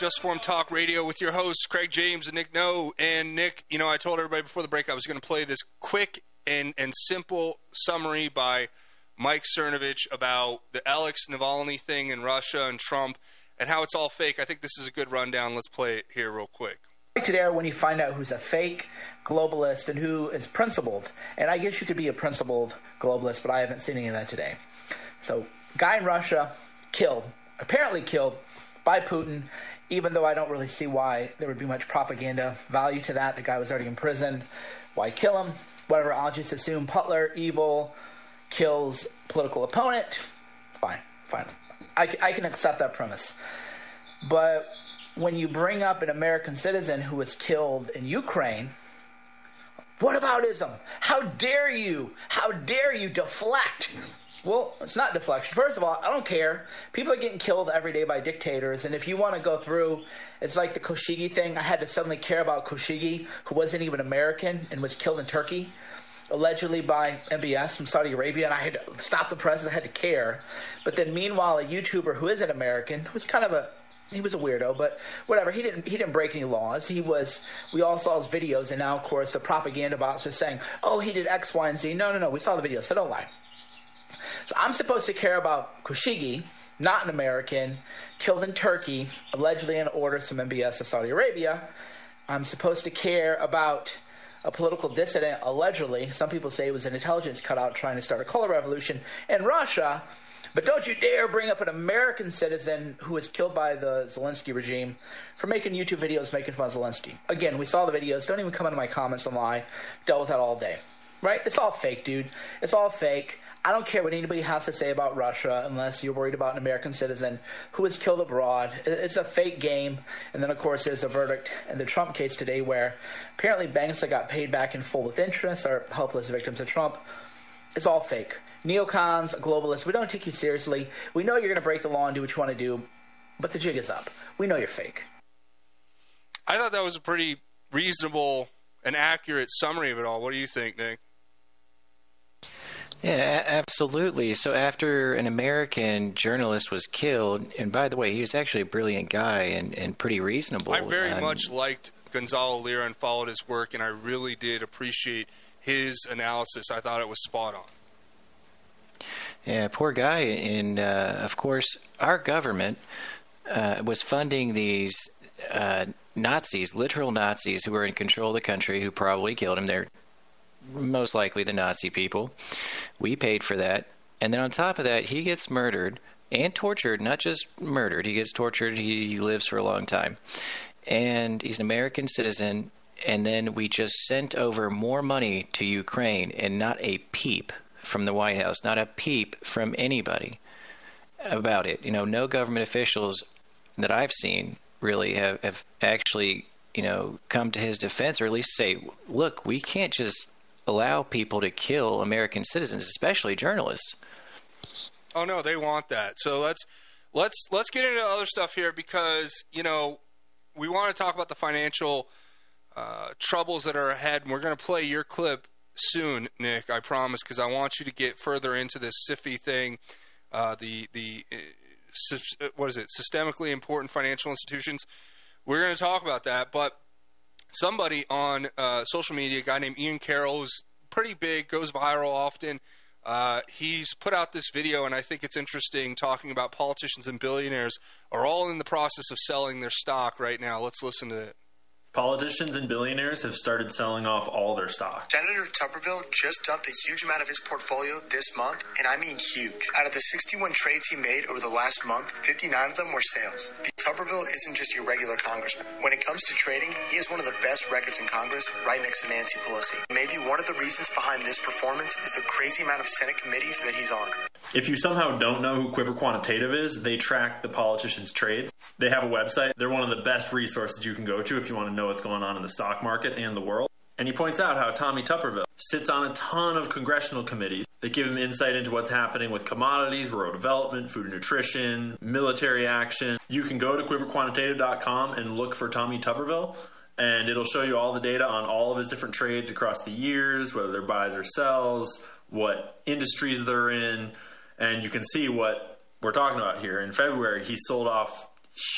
S2: Just Informed Talk Radio, with your hosts Craig James and Nick No. And Nick, you know, I told everybody before the break I was going to play this quick and and simple summary by Mike Cernovich about the Alex Navalny thing in Russia and Trump and how it's all fake. I think this is a good rundown. Let's play it here real quick.
S9: Today, when you find out who's a fake globalist and who is principled, and I guess you could be a principled globalist, but I haven't seen any of that today. So, guy in Russia killed, apparently killed by Putin, even though I don't really see why there would be much propaganda value to that. The guy was already in prison. Why kill him? Whatever, I'll just assume Putler, evil, kills political opponent. Fine, fine. I, I can accept that premise. But when you bring up an American citizen who was killed in Ukraine, what about ism? How dare you? How dare you deflect? Well, it's not deflection. First of all, I don't care. People are getting killed every day by dictators, and if you want to go through, it's like the Khashoggi thing. I had to suddenly care about Khashoggi, who wasn't even American and was killed in Turkey, allegedly by MBS from Saudi Arabia, and I had to stop the press. I had to care. But then, meanwhile, a YouTuber who isn't American, who's kind of a he was a weirdo, but whatever. He didn't he didn't break any laws. He was we all saw his videos, and now of course the propaganda bots are saying, "Oh, he did X, Y, and Z." No, no, no. We saw the video, so don't lie. So I'm supposed to care about Khashoggi, not an American, killed in Turkey, allegedly in orders from MBS of Saudi Arabia. I'm supposed to care about a political dissident, allegedly. Some people say it was an intelligence cutout trying to start a color revolution in Russia. But don't you dare bring up an American citizen who was killed by the Zelensky regime for making YouTube videos making fun of Zelensky. Again, we saw the videos. Don't even come into my comments and lie. Dealt with that all day. Right? It's all fake, dude. It's all fake. I don't care what anybody has to say about Russia unless you're worried about an American citizen who was killed abroad. It's a fake game. And then, of course, there's a verdict in the Trump case today where apparently banks that got paid back in full with interest are helpless victims of Trump. It's all fake. Neocons, globalists, we don't take you seriously. We know you're going to break the law and do what you want to do, but the jig is up. We know you're fake.
S2: I thought that was a pretty reasonable and accurate summary of it all. What do you think, Nick?
S3: Yeah, absolutely. So after an American journalist was killed, and by the way, he was actually a brilliant guy and, and pretty reasonable.
S2: I very
S3: um,
S2: much liked Gonzalo Lira and followed his work, and I really did appreciate his analysis. I thought it was spot on.
S3: Yeah, poor guy. And uh, of course, our government uh, was funding these uh, Nazis, literal Nazis, who were in control of the country, who probably killed him. They're most likely the Nazi people. We paid for that. And then on top of that, he gets murdered and tortured, not just murdered. He gets tortured. He lives for a long time. And he's an American citizen. And then we just sent over more money to Ukraine and not a peep from the White House, not a peep from anybody about it. You know, no government officials that I've seen really have, have actually, you know, come to his defense or at least say, look, we can't just allow people to kill American citizens, especially journalists.
S2: Oh no, they want that. So let's let's let's get into other stuff here because you know we want to talk about the financial uh, troubles that are ahead. And we're going to play your clip soon, Nick. I promise, because I want you to get further into this SIFI thing, uh, the the uh, uh, what is it? Systemically important financial institutions. We're going to talk about that, but somebody on uh, social media, a guy named Ian Carroll, who's pretty big, goes viral often. Uh, he's put out this video, and I think it's interesting talking about politicians and billionaires are all in the process of selling their stock right now. Let's listen to it.
S10: Politicians and billionaires have started selling off all their stock.
S11: Senator Tuberville just dumped a huge amount of his portfolio this month, and I mean huge. Out of the 61 trades he made over the last month, 59 of them were sales. Tuberville isn't just your regular congressman. When it comes to trading, he has one of the best records in Congress, right next to Nancy Pelosi. Maybe one of the reasons behind this performance is the crazy amount of Senate committees that he's on.
S10: If you somehow don't know who Quiver Quantitative is, they track the politicians' trades. They have a website. They're one of the best resources you can go to if you want to know what's going on in the stock market and the world. And he points out how Tommy Tuberville sits on a ton of congressional committees that give him insight into what's happening with commodities, rural development, food and nutrition, military action. You can go to quiverquantitative.com and look for Tommy Tuberville, and it'll show you all the data on all of his different trades across the years, whether they're buys or sells, what industries they're in, and you can see what we're talking about here. In February, he sold off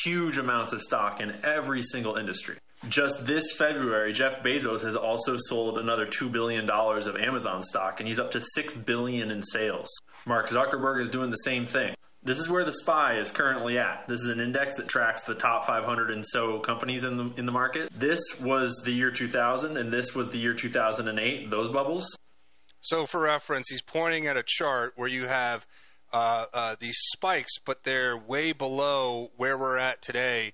S10: huge amounts of stock in every single industry. Just this February, Jeff Bezos has also sold another $2 billion of Amazon stock, and he's up to 6 billion in sales. Mark Zuckerberg is doing the same thing. This is where the SPY is currently at. This is an index that tracks the top 500 and so companies in the in the market. This was the year 2000, and this was the year 2008. Those bubbles.
S2: So, for reference, he's pointing at a chart where you have uh, uh, these spikes, but they're way below where we're at today.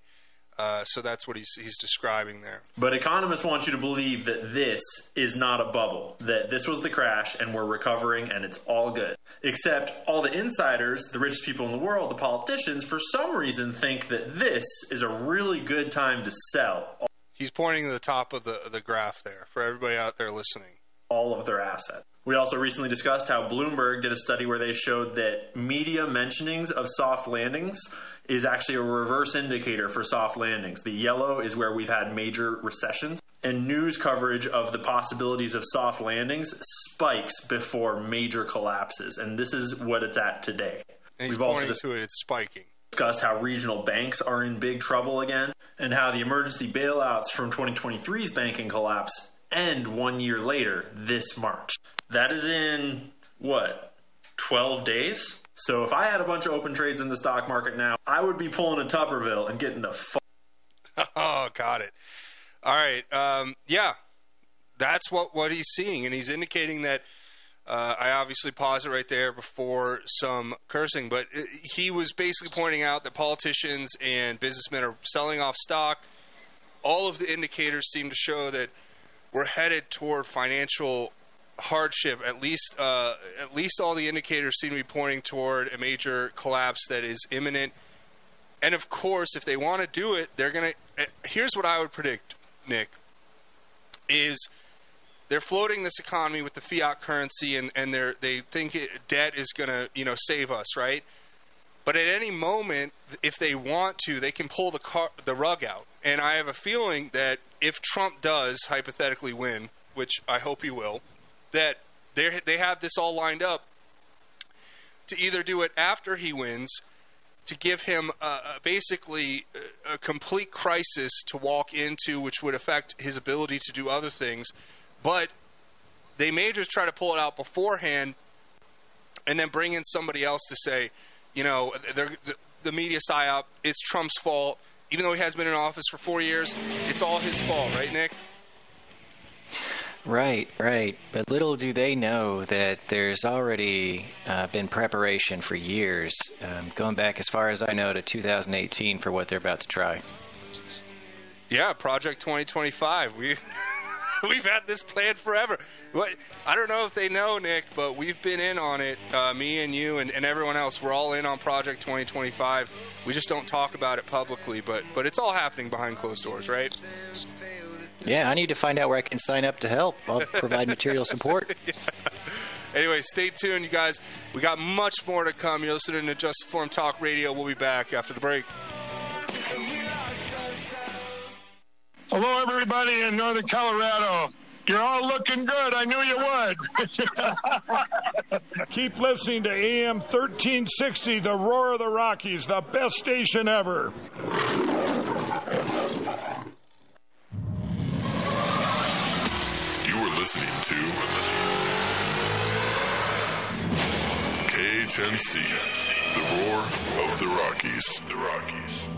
S2: Uh, so that's what he's he's describing there.
S10: But economists want you to believe that this is not a bubble, that this was the crash and we're recovering and it's all good. Except all the insiders, the richest people in the world, the politicians, for some reason think that this is a really good time to sell
S2: He's pointing to the top of the the graph there for everybody out there listening.
S10: all of their assets. We also recently discussed how Bloomberg did a study where they showed that media mentionings of soft landings is actually a reverse indicator for soft landings. The yellow is where we've had major recessions, and news coverage of the possibilities of soft landings spikes before major collapses. And this is what it's at today.
S2: And
S10: We've also
S2: to it; it's spiking.
S10: discussed how regional banks are in big trouble again, and how the emergency bailouts from 2023's banking collapse end one year later this March. That is in what, 12 days? So if I had a bunch of open trades in the stock market now, I would be pulling a Tuberville and getting the fuck. (laughs)
S2: oh, got it. All right. Um, yeah, that's what, what he's seeing, and he's indicating that. Uh, I obviously paused it right there before some cursing, but uh, he was basically pointing out that politicians and businessmen are selling off stock. All of the indicators seem to show that we're headed toward financial hardship. At least, uh, at least all the indicators seem to be pointing toward a major collapse that is imminent. And of course, if they want to do it, they're going to. Here's what I would predict, Nick: is they're floating this economy with the fiat currency, and and they they think it, debt is going to you know save us, right? But at any moment, if they want to, they can pull the car, the rug out. And I have a feeling that if Trump does hypothetically win, which I hope he will, that they they have this all lined up to either do it after he wins, to give him uh, basically a, a complete crisis to walk into, which would affect his ability to do other things. But they may just try to pull it out beforehand, and then bring in somebody else to say, you know, the, the media psyop, it's Trump's fault. Even though he has been in office for four years, it's all his fault, right, Nick?
S3: Right, right. But little do they know that there's already uh, been preparation for years, um, going back as far as I know to 2018 for what they're about to try.
S2: Yeah, Project 2025. We (laughs) we've had this planned forever. What I don't know if they know, Nick, but we've been in on it. Uh, me and you and, and everyone else. We're all in on Project 2025. We just don't talk about it publicly, but but it's all happening behind closed doors, right?
S3: Yeah, I need to find out where I can sign up to help. I'll (laughs) provide material support. (laughs)
S2: Anyway, stay tuned, you guys. We got much more to come. You're listening to Just Informed Talk Radio. We'll be back after the break.
S12: Hello, everybody in Northern Colorado. You're all looking good. I knew you would. (laughs) Keep listening to AM 1360, the Roar of the Rockies, the best station ever.
S13: Listening to KHNC, the roar of the Rockies. The Rockies.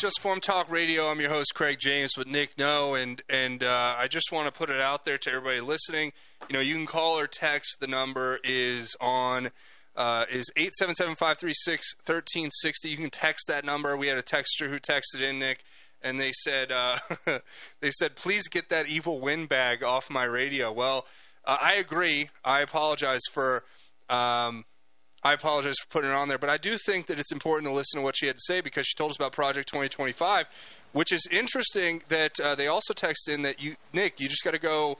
S14: Just
S2: Informed Talk Radio. I'm your host Craig James with Nick No, and and uh, I just want to put it out there to everybody listening. You know, you can call or text. The number is on uh, is eight seven seven five three six thirteen sixty. You can text that number. We had a texter who texted in Nick, and they said uh, (laughs) they said please get that evil wind bag off my radio. Well, uh, I agree. I apologize for. Um, I apologize for putting it on there, but I do think that it's important to listen to what she had to say because she told us about Project 2025, which is interesting that uh, they also text in that you, Nick, you just got to go.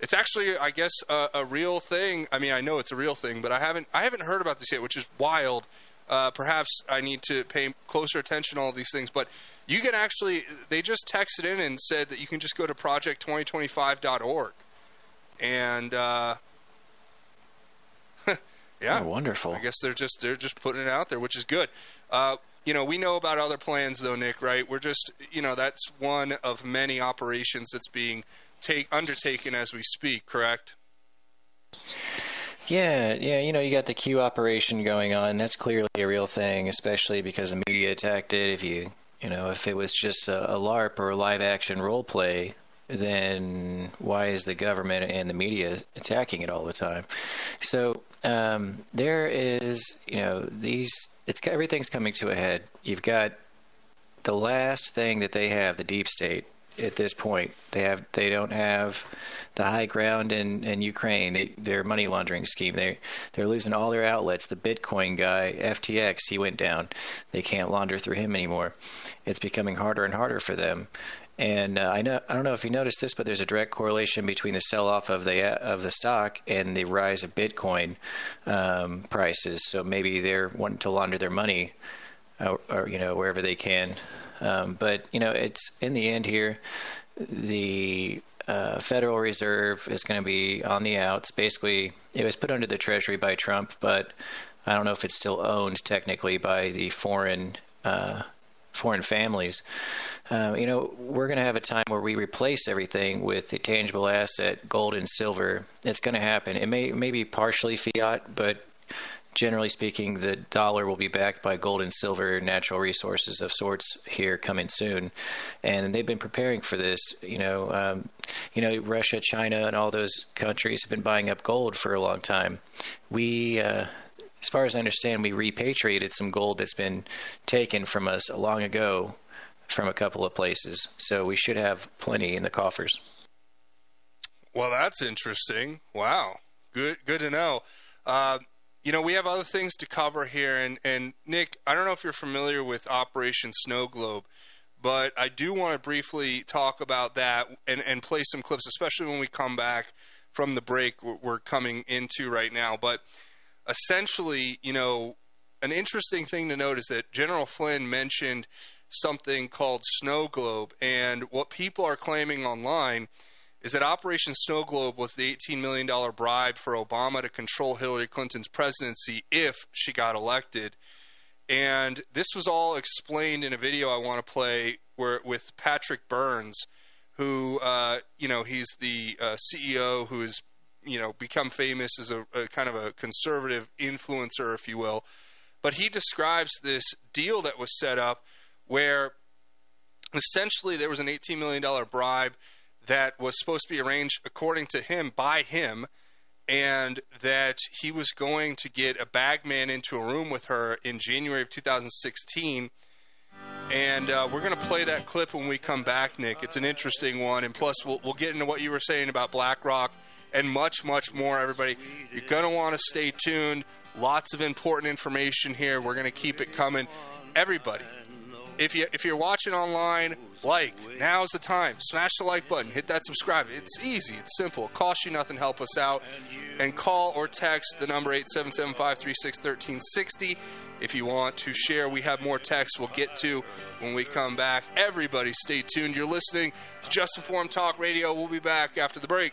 S2: It's actually, I guess, a, real thing. I mean, I know it's a real thing, but I haven't, I haven't heard about this yet, which is wild. Uh, perhaps I need to pay closer attention to all these things, but you can actually. They just texted in and said that you can just go to project2025.org, and. Yeah,
S3: Oh, wonderful.
S2: I guess they're just they're just putting it out there, which is good. Uh, you know, we know about other plans though, Nick. Right? We're just you know that's one of many operations that's being take undertaken as we speak. Correct?
S3: Yeah, yeah, you know, you got the Q operation going on. That's clearly a real thing, especially because the media attacked it. If you, you know, if it was just a, a LARP or a live action role play, then why is the government and the media attacking it all the time? So um, there is, you know, these. It's everything's coming to a head. You've got the last thing that they have, the deep state, at this point. They have they don't have the high ground in, in Ukraine. They, their money laundering scheme. They they're losing all their outlets. The Bitcoin guy, FTX, he went down. They can't launder through him anymore. It's becoming harder and harder for them. And uh, I know I don't know if you noticed this, but there's a direct correlation between the sell-off of the of the stock and the rise of Bitcoin um, prices. So maybe they're wanting to launder their money, uh, or you know wherever they can. Um, but you know, it's in the end here, the uh, Federal Reserve is going to be on the outs. Basically, it was put under the Treasury by Trump, but I don't know if it's still owned technically by the foreign uh, foreign families. Uh, you know, we're going to have a time where we replace everything with a tangible asset, gold and silver. It's going to happen. It may may be partially fiat, but generally speaking, the dollar will be backed by gold and silver natural resources of sorts here coming soon, and they've been preparing for this. You know, um, you know, Russia, China, and all those countries have been buying up gold for a long time. We, uh, as far as I understand, we repatriated some gold that's been taken from us long ago from a couple of places, so we should have plenty in the coffers.
S2: Well, that's interesting. Wow, good good to know. Uh, you know, we have other things to cover here, and and Nick, I don't know if you're familiar with Operation Snow Globe, but I do want to briefly talk about that and and play some clips, especially when we come back from the break we're- we're coming into right now. But essentially, you know, an interesting thing to note is that General Flynn mentioned something called Snow Globe, and what people are claiming online is that Operation Snow Globe was the $18 million bribe for Obama to control Hillary Clinton's presidency if she got elected. And this was all explained in a video I want to play where with Patrick Burns, who uh, you know he's the uh, CEO who has you know become famous as a, a kind of a conservative influencer, if you will. But he describes this deal that was set up where essentially there was an $18 million bribe that was supposed to be arranged according to him by him and that he was going to get a bagman into a room with her in January of 2016 and uh, we're going to play that clip when we come back Nick. It's an interesting one and plus we'll, we'll get into what you were saying about BlackRock and much much more everybody you're going to want to stay tuned lots of important information here we're going to keep it coming everybody if you if you're watching online, like now's the time. Smash the like button, hit that subscribe. It's easy, it's simple. It costs you nothing. Help us out, and call or text the number eight seven seven five three six thirteen sixty. If you want to share, we have more texts we'll get to when we come back. Everybody, stay tuned. You're listening to Just Informed Talk Radio. We'll be back after the break.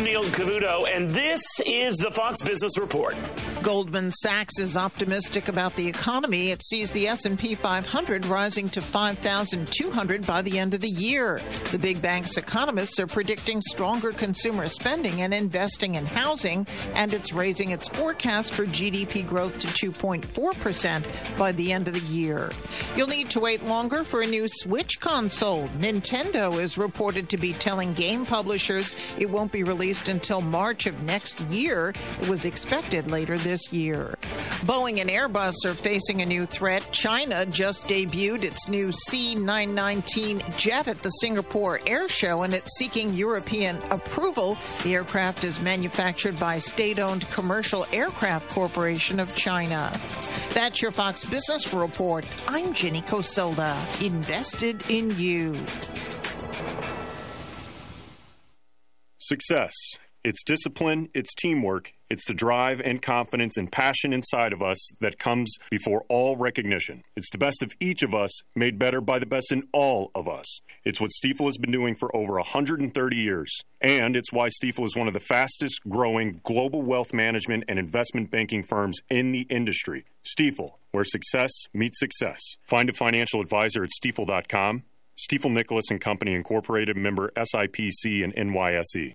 S15: I'm Neil Cavuto, and this is the Fox Business Report.
S16: Goldman Sachs is optimistic about the economy. It sees the S&P 500 rising to 5,200 by the end of the year. The big bank's economists are predicting stronger consumer spending and investing in housing, and it's raising its forecast for GDP growth to 2.4% by the end of the year. You'll need to wait longer for a new Switch console. Nintendo is reported to be telling game publishers it won't be released until March of next year. It was expected later this year. Boeing and Airbus are facing a new threat. China just debuted its new C919 jet at the Singapore Air Show and it's seeking European approval. The aircraft is manufactured by state owned Commercial Aircraft Corporation of China. That's your Fox Business Report. I'm Jenny Cosola, invested in you.
S17: Success. It's discipline, it's teamwork, it's the drive and confidence and passion inside of us that comes before all recognition. It's the best of each of us made better by the best in all of us. It's what Stifel has been doing for over 130 years. And it's why Stifel is one of the fastest growing global wealth management and investment banking firms in the industry. Stifel, where success meets success. Find a financial advisor at stifel.com. Stifel Nicolaus and Company Incorporated, member SIPC and NYSE.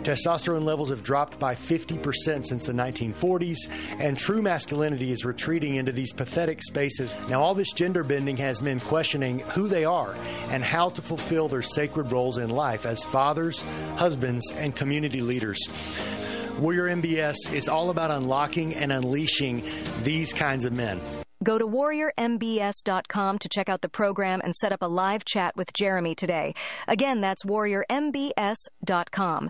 S18: Testosterone levels have dropped by 50% since the 1940s, and true masculinity is retreating into these pathetic spaces. Now, all this gender bending has men questioning who they are and how to fulfill their sacred roles in life as fathers, husbands, and community leaders. Warrior MBS is all about unlocking and unleashing these kinds of men.
S19: Go to warriormbs.com to check out the program and set up a live chat with Jeremy today. Again, that's warriormbs.com.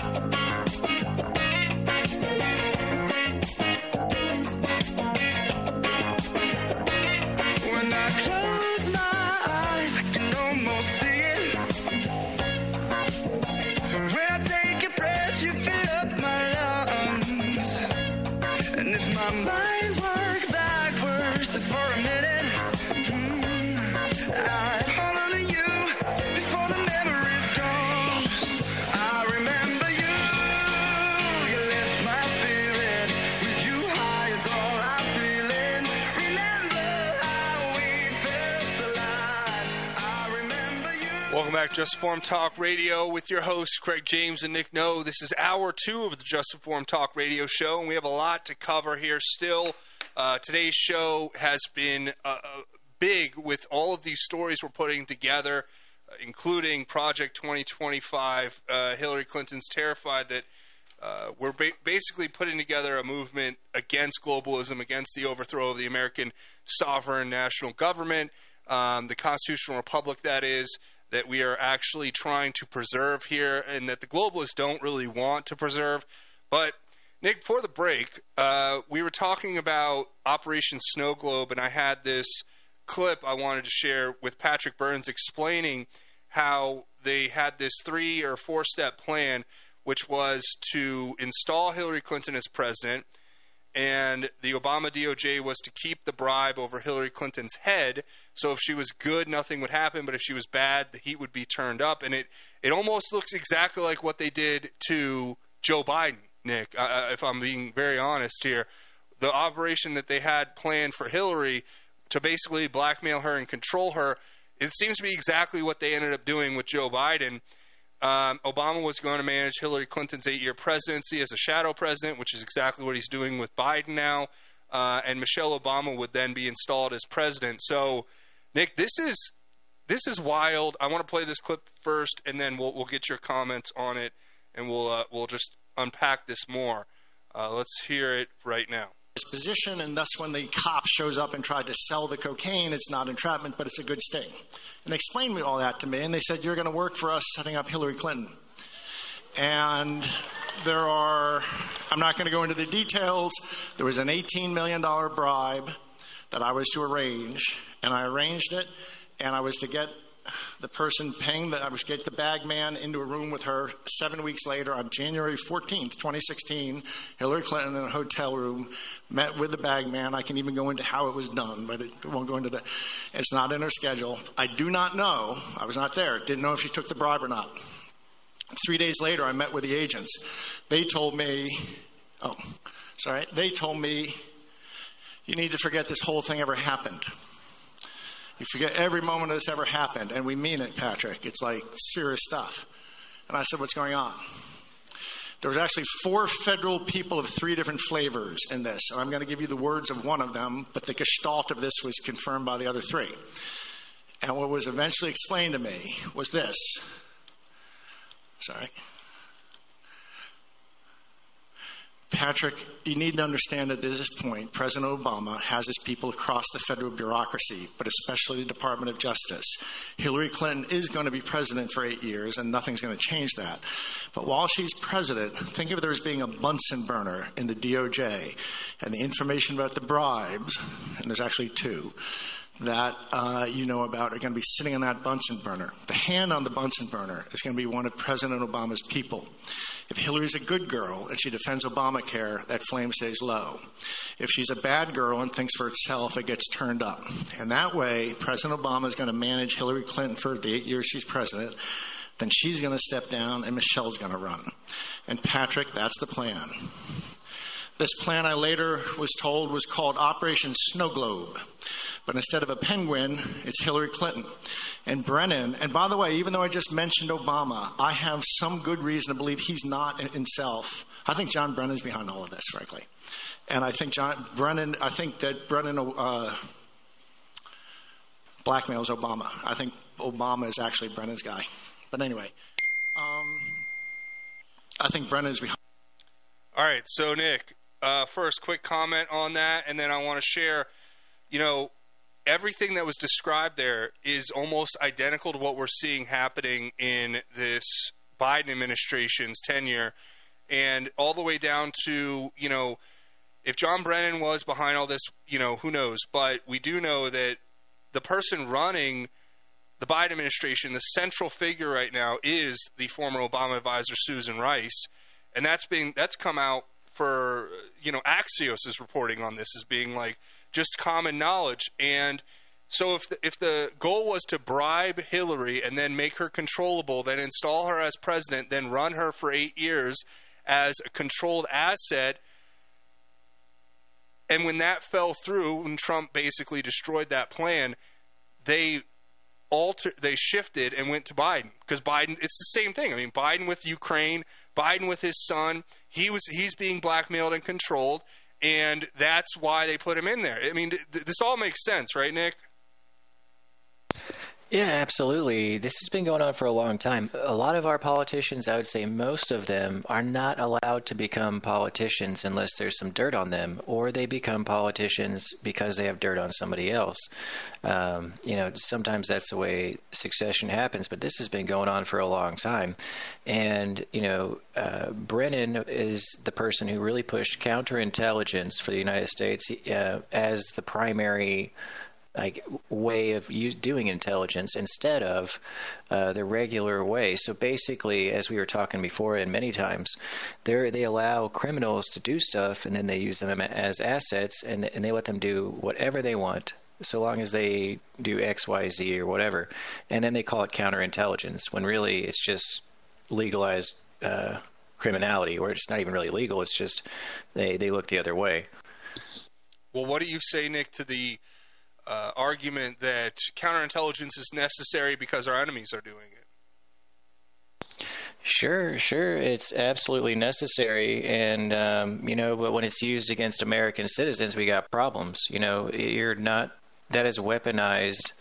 S2: Welcome back, to Just Form Talk Radio, with your hosts Craig James and Nick Noe. This is hour two of the Just Form Talk Radio show, and we have a lot to cover here still. Uh, today's show has been uh, uh, big with all of these stories we're putting together, uh, including Project 2025. Uh, Hillary Clinton's terrified that uh, we're ba- basically putting together a movement against globalism, against the overthrow of the American sovereign national government, um, the constitutional republic that is, that we are actually trying to preserve here, and that the globalists don't really want to preserve. But Nick, before the break, uh, we were talking about Operation Snow Globe, and I had this clip I wanted to share with Patrick Burns explaining how they had this three or four step plan, which was to install Hillary Clinton as president, and the Obama DOJ was to keep the bribe over Hillary Clinton's head. So if she was good, nothing would happen, but if she was bad, the heat would be turned up. And it, it almost looks exactly like what they did to Joe Biden, Nick, uh, if I'm being very honest here. The operation that they had planned for Hillary to basically blackmail her and control her, it seems to be exactly what they ended up doing with Joe Biden. Um, Obama was going to manage Hillary Clinton's eight year presidency as a shadow president, which is exactly what he's doing with Biden now. Uh, and Michelle Obama would then be installed as president. So, Nick, this is this is wild. I want to play this clip first, and then we'll we'll get your comments on it, and we'll uh, we'll just unpack this more. Uh, let's hear it right now.
S20: Position, and thus when the cop shows up and tried to sell the cocaine, it's not entrapment, but it's a good sting. And they explained all that to me, and they said, You're going to work for us setting up Hillary Clinton. And there are, I'm not going to go into the details, there was an $18 million bribe that I was to arrange, and I arranged it, and I was to get the person paying that I was get the bag man into a room with her seven weeks later on January 14th, 2016. Hillary Clinton in a hotel room met with the bag man. I can even go into how it was done, but it won't go into that. It's not in her schedule. I do not know. I was not there. Didn't know if she took the bribe or not. Three days later, I met with the agents. They told me, oh, sorry, they told me, you need to forget this whole thing ever happened. You forget every moment this ever happened, and we mean it, Patrick. It's like serious stuff. And I said, What's going on? There was actually four federal people of three different flavors in this. And I'm going to give you the words of one of them, but the gestalt of this was confirmed by the other three. And what was eventually explained to me was this. Sorry. Patrick, you need to understand that at this point, President Obama has his people across the federal bureaucracy, but especially the Department of Justice. Hillary Clinton is going to be president for eight years, and nothing's going to change that. But while she's president, think of there as being a Bunsen burner in the DOJ, and the information about the bribes, and there's actually two, that uh, you know about are going to be sitting on that Bunsen burner. The hand on the Bunsen burner is going to be one of President Obama's people. If Hillary's a good girl and she defends Obamacare, that flame stays low. If she's a bad girl and thinks for itself, it gets turned up. And that way, President Obama is going to manage Hillary Clinton for the eight years she's president. Then she's going to step down and Michelle's going to run. And Patrick, that's the plan. This plan, I later was told, was called Operation Snow Globe. But instead of a penguin, it's Hillary Clinton. And Brennan, and by the way, even though I just mentioned Obama, I have some good reason to believe he's not himself. I think John Brennan's behind all of this, frankly. And I think John Brennan, I think that Brennan uh, blackmails Obama. I think Obama is actually Brennan's guy. But anyway, um, I think Brennan is behind.
S2: All right, so Nick, uh, first, quick comment on that, and then I want to share. You know, everything that was described there is almost identical to what we're seeing happening in this Biden administration's tenure, and all the way down to you know, if John Brennan was behind all this, you know, who knows? But we do know that the person running the Biden administration, the central figure right now, is the former Obama advisor Susan Rice, and that's being that's come out for you know Axios is reporting on this as being like just common knowledge and so if the, if the goal was to bribe Hillary and then make her controllable then install her as president then run her for 8 years as a controlled asset and when that fell through and Trump basically destroyed that plan they alter they shifted and went to Biden because Biden it's the same thing. I mean Biden with Ukraine, Biden with his son, he was he's being blackmailed and controlled and that's why they put him in there. I mean th- this all makes sense, right Nick?
S3: Yeah, absolutely. This has been going on for a long time. A lot of our politicians, I would say most of them, are not allowed to become politicians unless there's some dirt on them, or they become politicians because they have dirt on somebody else. Um, you know, sometimes that's the way succession happens, but this has been going on for a long time. And, you know, uh, Brennan is the person who really pushed counterintelligence for the United States uh, as the primary like way of doing intelligence instead of uh, the regular way. So basically, as we were talking before, and many times, they they allow criminals to do stuff, and then they use them as assets, and and they let them do whatever they want. So long as they do X, Y, Z, or whatever, and then they call it counterintelligence, when really it's just legalized uh, criminality, or it's not even really legal. It's just they they look the other way.
S2: Well, what do you say, Nick, to the uh, argument that counterintelligence is necessary because our enemies are doing it.
S3: Sure, sure, it's absolutely necessary, and um, you know, but when it's used against American citizens, we got problems. You know, you're not that is weaponized.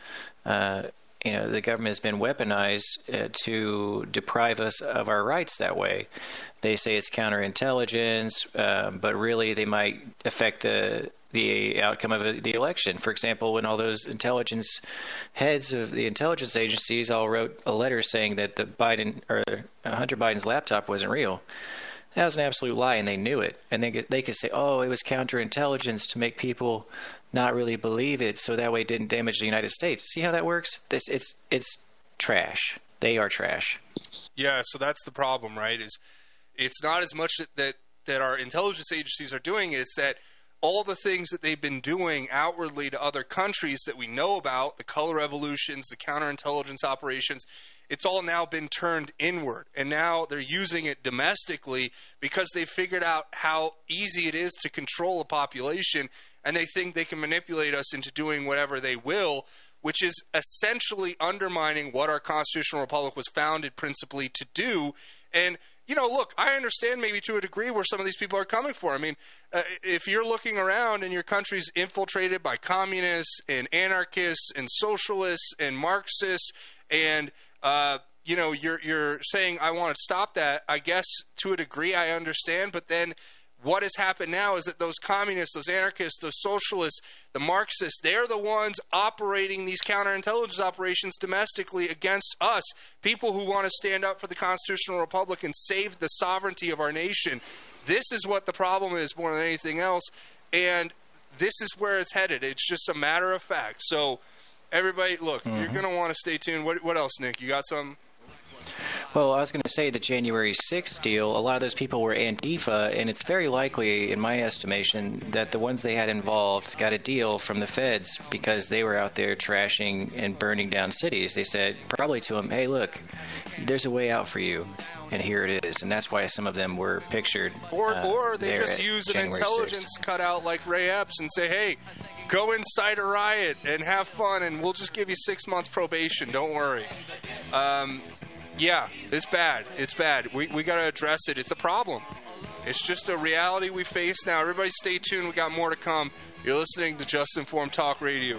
S3: Uh, you know, the government has been weaponized uh, to deprive us of our rights that way. They say it's counterintelligence, uh, but really they might affect the the outcome of the election. For example, when all those intelligence heads of the intelligence agencies all wrote a letter saying that the Biden or Hunter Biden's laptop wasn't real. That was an absolute lie, and they knew it. And they they could say, "Oh, it was counterintelligence to make people not really believe it, so that way it didn't damage the United States." See how that works? This it's it's trash. They are trash.
S2: Yeah, so that's the problem, right? Is it's not as much that that, that our intelligence agencies are doing it; it's that all the things that they've been doing outwardly to other countries that we know about, the color revolutions, the counterintelligence operations, it's all now been turned inward. And now they're using it domestically because they figured out how easy it is to control a population and they think they can manipulate us into doing whatever they will, which is essentially undermining what our constitutional republic was founded principally to do. And you know, look, I understand maybe to a degree where some of these people are coming for. I mean, uh, if you're looking around and your country's infiltrated by communists and anarchists and socialists and Marxists, and uh, you know, you're you're saying I want to stop that. I guess to a degree I understand, but then what has happened now is that those communists, those anarchists, those socialists, the Marxists, they're the ones operating these counterintelligence operations domestically against us, people who want to stand up for the constitutional republic and save the sovereignty of our nation. This is what the problem is more than anything else. And this is where it's headed. It's just a matter of fact. So, everybody, look, you're mm-hmm. going to want to stay tuned. What, what else, Nick? You got some?
S3: Well, I was going to say the January 6th deal, a lot of those people were Antifa, and it's very likely, in my estimation, that the ones they had involved got a deal from the feds because they were out there trashing and burning down cities. They said probably to them, hey, look, there's a way out for you, and here it is. And that's why some of them were pictured.
S2: Or,
S3: uh,
S2: or they just use an
S3: January
S2: intelligence cutout like Ray Epps and say, hey, go inside a riot and have fun, and we'll just give you six months probation. Don't worry. Um, yeah, it's bad. It's bad. We, we got to address it. It's a problem. It's just a reality we face now. Everybody stay tuned. We got more to come. You're listening to Just Informed Talk Radio.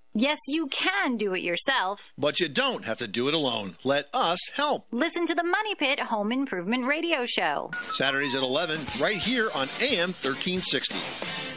S21: Yes, you can do it yourself.
S22: But you don't have to do it alone. Let us help.
S21: Listen to the Money Pit Home Improvement Radio Show.
S22: Saturdays at 11, right here on AM 1360.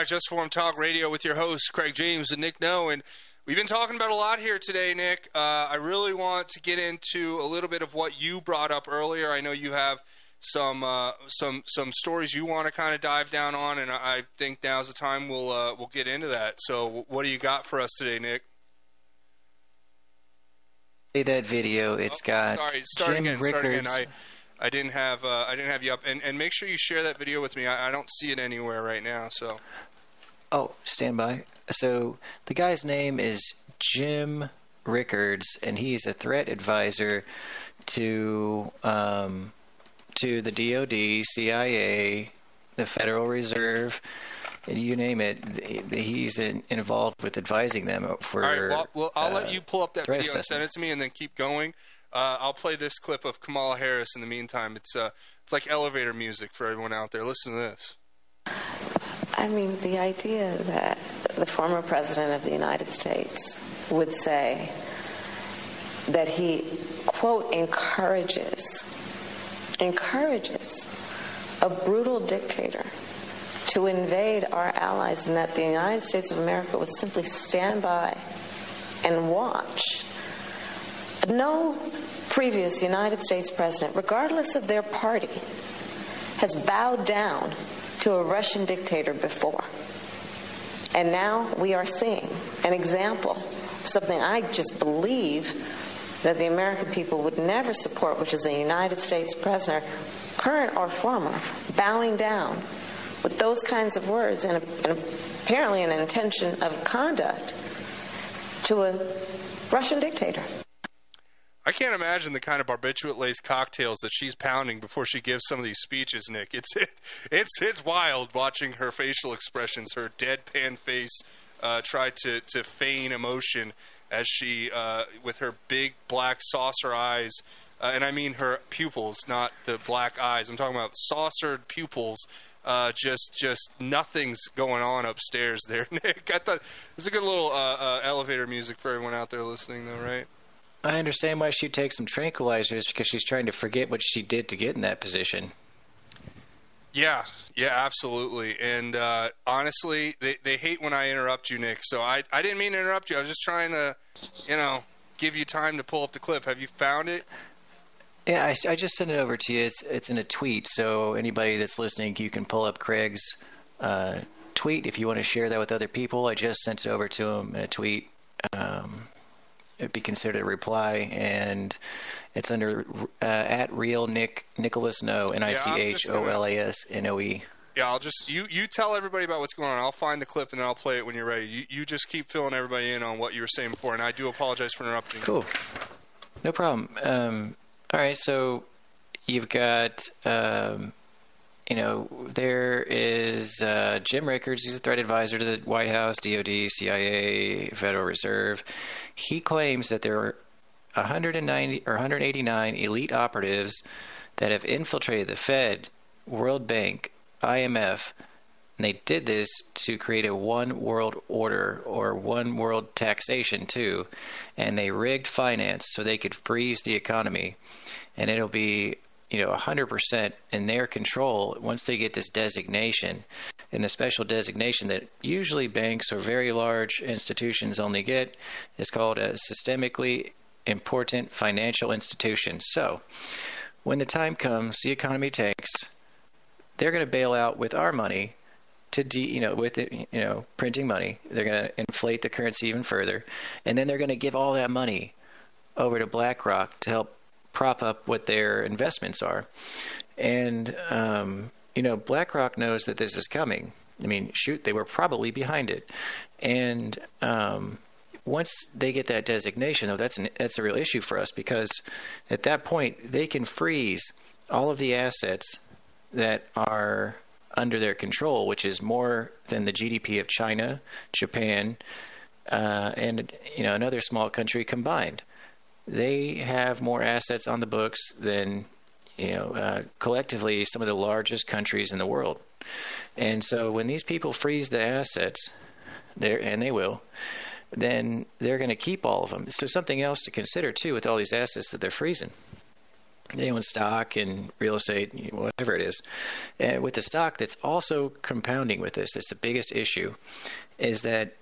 S2: To Just Form Talk Radio with your hosts, Craig James and Nick Noe. And we've been talking about a lot here today, Nick. Uh, I really want to get into a little bit of what you brought up earlier. I know you have some uh, some some stories you want to kind of dive down on, and I think now's the time we'll uh, we'll get into that. So, what do you got for us today, Nick?
S3: That video. It's got
S2: Sorry, start
S3: Jim
S2: again. Start again. I I didn't have uh, I didn't have you up, and and make sure you share that video with me. I, I don't see it anywhere right now. So
S3: Oh, stand by. So the guy's name is Jim Rickards, and he's a threat advisor to um, to the DoD, CIA, the Federal Reserve, and you name it. He's in, involved with advising them for.
S2: all right, well, well I'll
S3: uh,
S2: let you pull up that video and send it to me, and then keep going. Uh, I'll play this clip of Kamala Harris in the meantime. It's uh it's like elevator music for everyone out there. Listen to this.
S23: I mean, the idea that the former president of the United States would say that he, quote, encourages, encourages a brutal dictator to invade our allies and that the United States of America would simply stand by and watch. No previous United States president, regardless of their party, has bowed down to a Russian dictator before. And now we are seeing an example of something I just believe that the American people would never support, which is a United States president, current or former, bowing down with those kinds of words and, and apparently an intention of conduct to a Russian dictator.
S2: I can't imagine the kind of barbiturate laced cocktails that she's pounding before she gives some of these speeches, Nick. It's it, (laughs) it's it's wild watching her facial expressions, her deadpan face, uh, try to to feign emotion as she, uh, with her big black saucer eyes, uh, and I mean her pupils, not the black eyes. I'm talking about saucered pupils. Uh, just, just nothing's going on upstairs there, (laughs) Nick. I thought it's a good little uh, uh, elevator music for everyone out there listening, though, right?
S3: I understand why she'd take some tranquilizers because she's trying to forget what she did to get in that position.
S2: Yeah, yeah, absolutely. And uh, honestly, they they hate when I interrupt you, Nick. So I I didn't mean to interrupt you. I was just trying to, you know, give you time to pull up the clip. Have you found it?
S3: Yeah, I, I just sent it over to you. It's it's in a tweet, so anybody that's listening, you can pull up Craig's uh, tweet if you want to share that with other people. I just sent it over to him in a tweet. Um, be considered a reply, and it's under uh, at real Nick Nicholas Noe N I C H O L A S N O E.
S2: Yeah, I'll just you you tell everybody about what's going on. I'll find the clip and then I'll play it when you're ready. You you just keep filling everybody in on what you were saying before, and I do apologize for interrupting.
S3: Cool. No problem. Um, all right, so you've got, um, you know, there is uh, Jim Rickards. He's a threat advisor to the White House, DoD, CIA, Federal Reserve. He claims that there are 190 or 189 elite operatives that have infiltrated the Fed, World Bank, IMF. And they did this to create a one world order or one world taxation too, and they rigged finance so they could freeze the economy, and it'll be you know 100% in their control once they get this designation and the special designation that usually banks or very large institutions only get is called a systemically important financial institution. So, when the time comes, the economy tanks, they're going to bail out with our money to de, you know with it, you know printing money. They're going to inflate the currency even further, and then they're going to give all that money over to BlackRock to help prop up what their investments are. And um, you know, BlackRock knows that this is coming. I mean, shoot, they were probably behind it. And um, once they get that designation, though, that's an, that's a real issue for us because at that point they can freeze all of the assets that are under their control, which is more than the GDP of China, Japan, uh, and you know another small country combined. They have more assets on the books than you know uh, collectively some of the largest countries in the world. And so when these people freeze the assets, there and they will, then they're going to keep all of them. So something else to consider too with all these assets that they're freezing. They own stock and real estate, whatever it is. And with the stock that's also compounding with this, that's the biggest issue, is that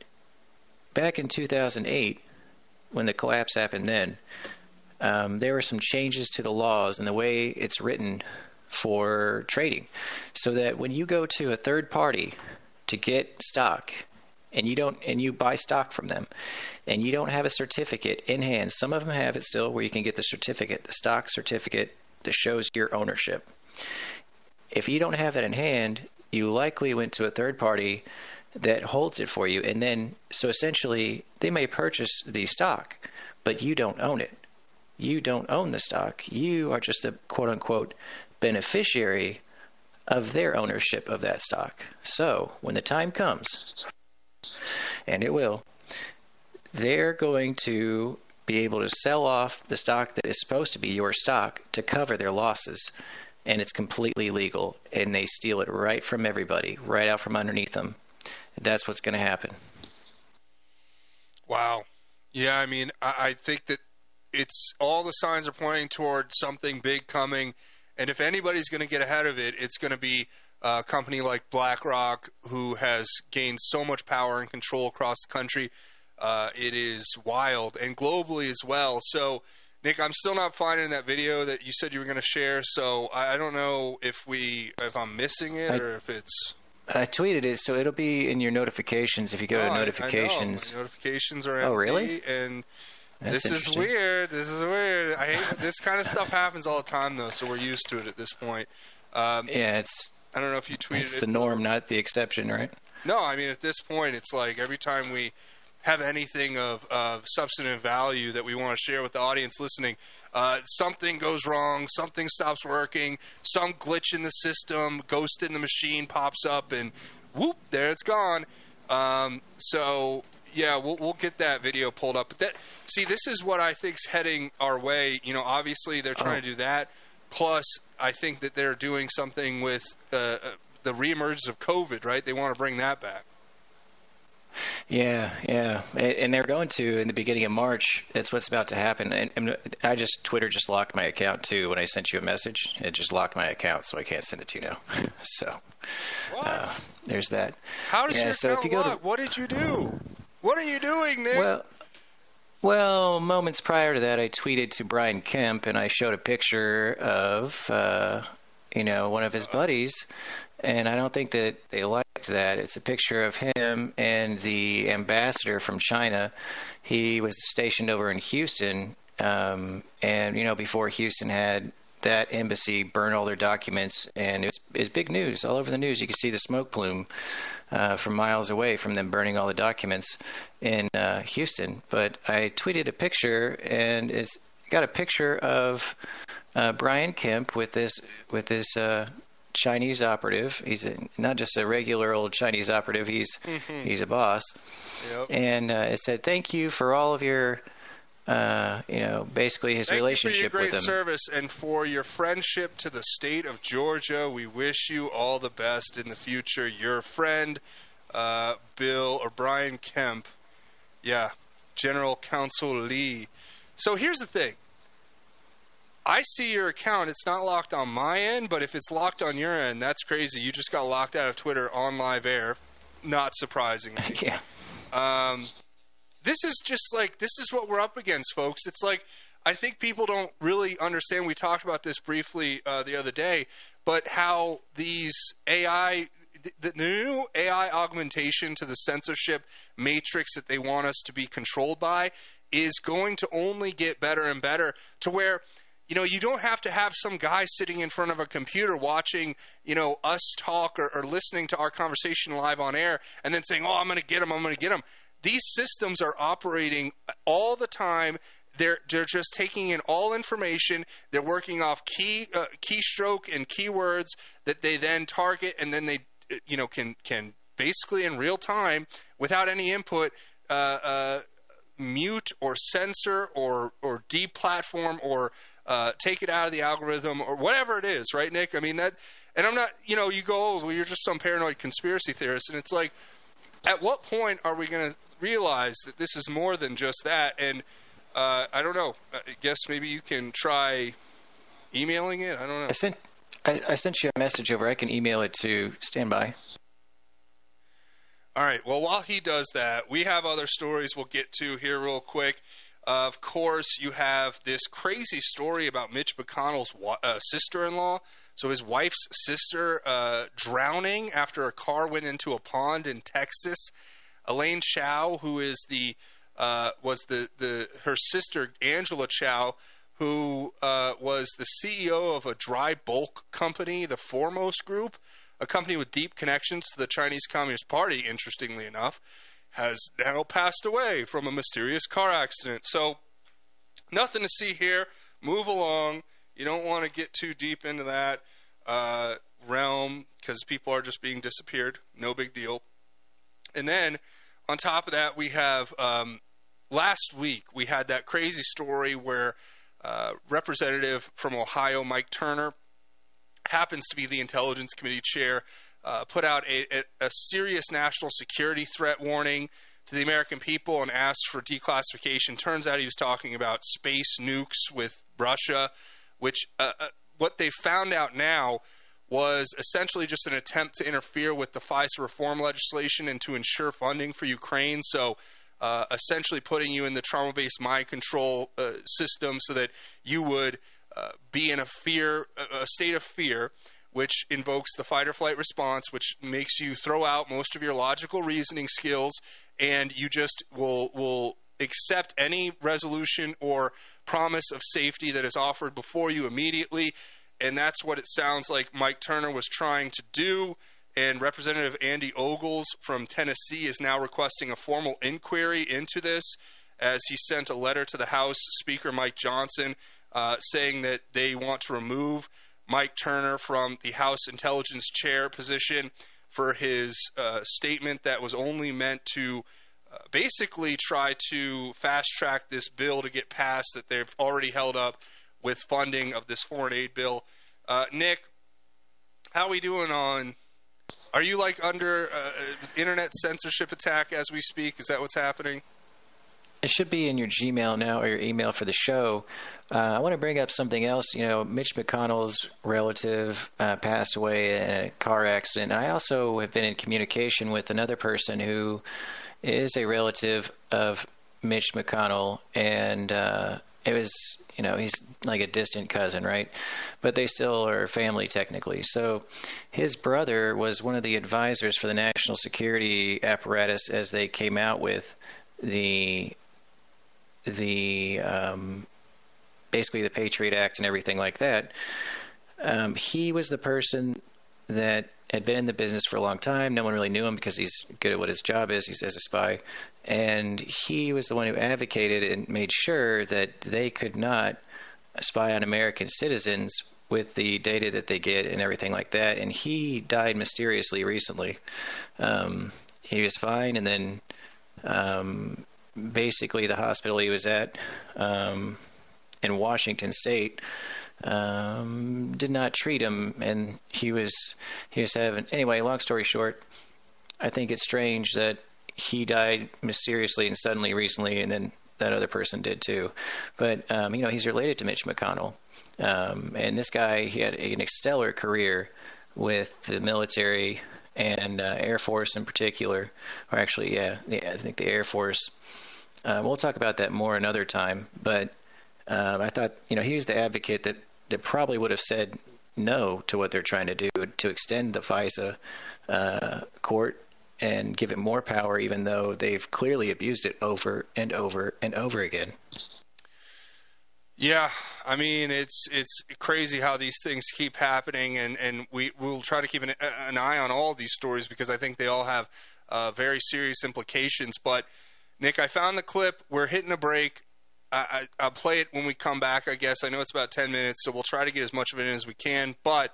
S3: back in 2008, when the collapse happened then, um, there were some changes to the laws and the way it's written for trading. So that when you go to a third party to get stock, and you don't and you buy stock from them and you don't have a certificate in hand some of them have it still where you can get the certificate the stock certificate that shows your ownership if you don't have that in hand you likely went to a third party that holds it for you and then so essentially they may purchase the stock but you don't own it you don't own the stock you are just a quote unquote beneficiary of their ownership of that stock so when the time comes and it will, they're going to be able to sell off the stock that is supposed to be your stock to cover their losses. And it's completely legal. And they steal it right from everybody, right out from underneath them. That's what's going to happen.
S2: Wow. Yeah, I mean, I, I think that it's all the signs are pointing toward something big coming. And if anybody's going to get ahead of it, it's going to be a company like BlackRock, who has gained so much power and control across the country. Uh, it is wild and globally as well. So, Nick, I'm still not finding that video that you said you were going to share. So I, I don't know if we if I'm missing it
S3: I-
S2: or if it's.
S3: I tweeted it, so it'll be in your notifications if you go
S2: Oh,
S3: to
S2: I- I know.
S3: notifications.
S2: Notifications are
S3: Oh, really?
S2: And
S3: That's
S2: this is weird. This is weird. I hate this kind of stuff happens all the time though, so we're used to it at this point. Um,
S3: Yeah, it's
S2: I don't know if you tweeted
S3: it's
S2: it.
S3: the norm, not the exception, right?
S2: No, I mean at this point, it's like every time we have anything of, of substantive value that we want to share with the audience listening, uh, something goes wrong, something stops working, some glitch in the system, ghost in the machine pops up, and whoop, there it's gone. Um, so yeah, we'll we'll get that video pulled up. But that see, this is what I think's heading our way. You know, obviously they're trying to do that. Plus, I think that they're doing something with uh, uh, the reemergence of COVID. Right? They want to bring that back.
S3: Yeah, yeah, and they're going to in the beginning of March. That's what's about to happen. And, and I just Twitter just locked my account too when I sent you a message. It just locked my account, so I can't send it to you now. (laughs) so uh, there's that.
S2: How does
S3: yeah,
S2: your
S3: so if you go to?
S2: What did you do? What are you doing, Nick?
S3: Well, well, moments prior to that, I tweeted to Brian Kemp and I showed a picture of, uh, you know, one of his buddies, and I don't think that they liked that. It's a picture of him and the ambassador from China. He was stationed over in Houston, um, and you know, before Houston had that embassy burn all their documents, and it's big news all over the news. You can see the smoke plume uh, from miles away from them burning all the documents in uh, Houston. But I tweeted a picture, and it's got a picture of uh, Brian Kemp with this with this uh, Chinese operative. He's a, not just a regular old Chinese operative. He's
S2: Mhm.
S3: he's a boss.
S2: Yep.
S3: And uh, it said, "Thank you for all of your." Uh, you know, basically his
S2: Thank you for your
S3: relationship
S2: great service and for your friendship to the state of Georgia. We wish you all the best in the future. Your friend, uh, Bill or Brian Kemp. Yeah, General Counsel Lee. So here's the thing. I see your account. It's not locked on my end, but if it's locked on your end, that's crazy. You just got locked out of Twitter on live air. Not surprising. (laughs)
S3: yeah.
S2: Um, this is just like this is what we're up against, folks. It's like I think people don't really understand. We talked about this briefly uh, the other day, but how these AI, the, the new AI augmentation to the censorship matrix that they want us to be controlled by, is going to only get better and better to where you know, you don't have to have some guy sitting in front of a computer watching, you know, us talk or, or listening to our conversation live on air and then saying, oh, I'm going to get him, I'm going to get him. These systems are operating all the time. They're, they're just taking in all information. They're working off key uh, keystroke and keywords that they then target, and then they, uh, you know, can can basically in real time, without any input, uh, uh, mute or censor or or deplatform or uh, take it out of the algorithm or whatever it is, right, Nick? I mean that, and I'm not, you know, you go, oh, well, you're just some paranoid conspiracy theorist, and it's like, at what point are we going to realize that this is more than just that? And uh, I don't know. I guess maybe you can try emailing it. I don't know.
S3: I sent I, I sent you a message over. I can email it to standby.
S2: All right. Well, while he does that, we have other stories we'll get to here real quick. Of course, you have this crazy story about Mitch McConnell's wa- uh, sister-in-law. So his wife's sister uh, drowning after a car went into a pond in Texas. Elaine Chao, who is the uh, was the, the her sister Angela Chao, who uh, was the CEO of a dry bulk company, the Foremost Group, a company with deep connections to the Chinese Communist Party. Interestingly enough, has now passed away from a mysterious car accident. So nothing to see here. Move along. You don't want to get too deep into that uh, realm because people are just being disappeared. No big deal. And then on top of that, we have um, last week we had that crazy story where uh, Representative from Ohio, Mike Turner, happens to be the Intelligence Committee chair, uh, put out a, a, serious national security threat warning to the American people and asked for declassification. Turns out he was talking about space nukes with Russia, which uh, uh, what they found out now was essentially just an attempt to interfere with the FISA reform legislation and to ensure funding for Ukraine. So, uh, essentially, putting you in the trauma based mind control uh, system so that you would uh, be in a fear, a state of fear, which invokes the fight or flight response, which makes you throw out most of your logical reasoning skills, and you just will will accept any resolution or promise of safety that is offered before you immediately. And that's what it sounds like Mike Turner was trying to do. And Representative Andy Ogles from Tennessee is now requesting a formal inquiry into this as he sent a letter to the House Speaker Mike Johnson uh, saying that they want to remove Mike Turner from the House Intelligence Chair position for his uh, statement that was only meant to uh, basically try to fast track this bill to get passed that they've already held up with funding of this foreign aid bill. Uh, Nick, how are we doing on? Are you like under uh, internet censorship attack as we speak? Is that what's happening?
S3: It should be in your Gmail now or your email for the show. Uh, I want to bring up something else. You know, Mitch McConnell's relative uh, passed away in a car accident. And I also have been in communication with another person who is a relative of Mitch McConnell, and uh, it was, you know, he's like a distant cousin, right? But they still are family technically. So his brother was one of the advisors for the national security apparatus as they came out with the the um, basically the Patriot Act and everything like that. Um, he was the person that had been in the business for a long time. No one really knew him because he's good at what his job is. He's as a spy, and he was the one who advocated and made sure that they could not spy on American citizens with the data that they get and everything like that. And he died mysteriously recently. Um, he was fine, and then um, basically the hospital he was at um, in Washington State um, did not treat him, and he was he was having anyway. Long story short, I think it's strange that he died mysteriously and suddenly recently, and then that other person did too. But um, you know, he's related to Mitch McConnell, um, and this guy he had an stellar career with the military and uh, Air Force in particular, or actually, yeah, yeah I think the Air Force. Uh, we'll talk about that more another time. But um, I thought, you know, he was the advocate that, that probably would have said no to what they're trying to do to extend the FISA uh, court and give it more power, even though they've clearly abused it over and over and over again.
S2: Yeah, I mean it's it's crazy how these things keep happening, and and we will try to keep an, an, eye on all these stories because I think they all have uh, very serious implications. But Nick, I found the clip. We're hitting a break. I, will play it when we come back. I guess I know it's about ten minutes, so we'll try to get as much of it in as we can. But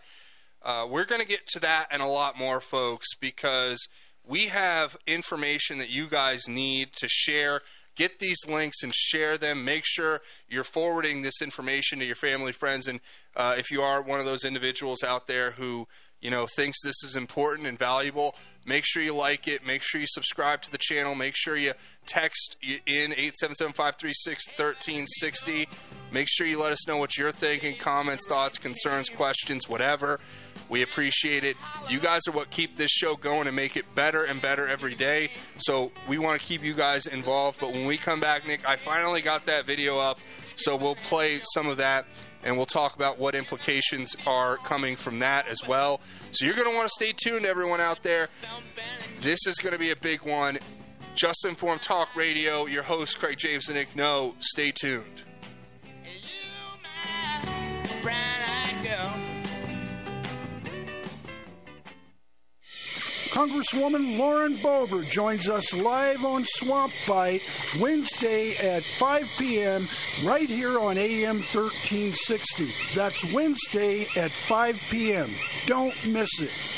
S2: uh, we're going to get to that and a lot more, folks, because we have information that you guys need to share get these links and share them. Make sure you're forwarding this information to your family, friends, and uh, if you are one of those individuals out there who you know thinks this is important and valuable, make sure you like it. Make sure you subscribe to the channel. Make sure you text in 877-536-1360. Make sure you let us know what you're thinking, comments, thoughts, concerns, questions, whatever. We appreciate it. You guys are what keep this show going and make it better and better every day. So we want to keep you guys involved. But when we come back, Nick, I finally got that video up. So we'll play some of that and we'll talk about what implications are coming from that as well. So you're going to want to stay tuned, everyone out there. This is going to be a big one. Just Informed Talk Radio, your host, Craig James and Nick Noe. Stay tuned.
S24: Congresswoman Lauren Boebert joins us live on Swamp Fight Wednesday at 5 p.m. right here on AM 1360. That's Wednesday at 5 p.m. Don't miss it.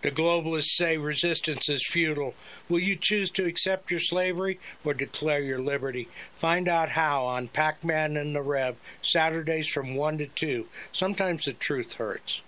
S25: The globalists say resistance is futile. Will you choose to accept your slavery or declare your liberty? Find out how on Pac Man and the Rev, Saturdays from 1 to 2. Sometimes the truth hurts.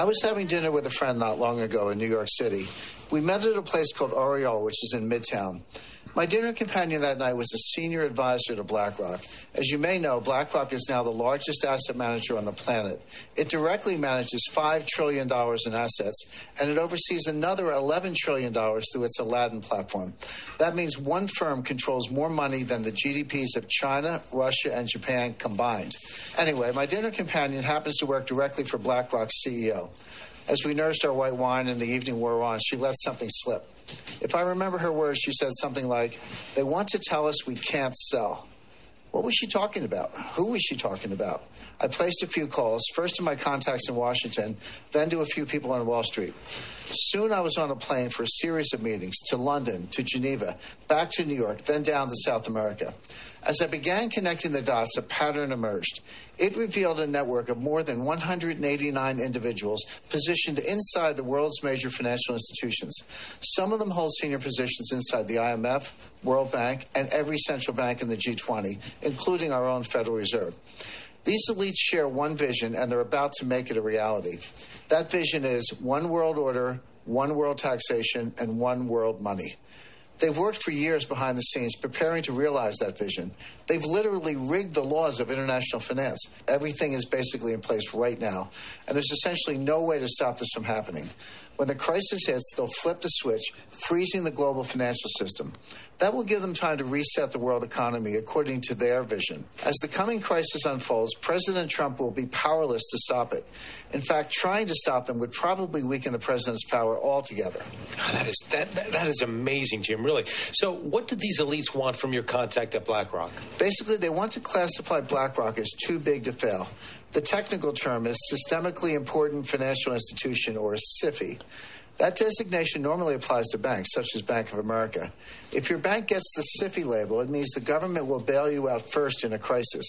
S26: I was having dinner with a friend not long ago in New York City. We met at a place called Oriole, which is in Midtown. My dinner companion that night was a senior advisor to BlackRock. As you may know, BlackRock is now the largest asset manager on the planet. It directly manages $5 trillion in assets, and it oversees another $11 trillion through its Aladdin platform. That means one firm controls more money than the GDPs of China, Russia, and Japan combined. Anyway, my dinner companion happens to work directly for BlackRock's CEO. As we nursed our white wine and the evening wore on, she let something slip. If I remember her words, she said something like, They want to tell us we can't sell. What was she talking about? Who was she talking about? I placed a few calls, first to my contacts in Washington, then to a few people on Wall Street. Soon I was on a plane for a series of meetings to London, to Geneva, back to New York, then down to South America. As I began connecting the dots, a pattern emerged. It revealed a network of more than 189 individuals positioned inside the world's major financial institutions. Some of them hold senior positions inside the IMF, World Bank, and every central bank in the G20, including our own Federal Reserve. These elites share one vision, and they're about to make it a reality. That vision is one world order, one world taxation, and one world money. They've worked for years behind the scenes preparing to realize that vision. They've literally rigged the laws of international finance. Everything is basically in place right now, and there's essentially no way to stop this from happening. When the crisis hits, they'll flip the switch, freezing the global financial system. That will give them time to reset the world economy according to their vision. As the coming crisis unfolds, President Trump will be powerless to stop it. In fact, trying to stop them would probably weaken the president's power altogether.
S27: That is that, that that is amazing, Jim. Really. So, what did these elites want from your contact at BlackRock?
S26: Basically, they want to classify BlackRock as too big to fail. The technical term is Systemically Important Financial Institution, or a SIFI. That designation normally applies to banks, such as Bank of America. If your bank gets the SIFI label, it means the government will bail you out first in a crisis.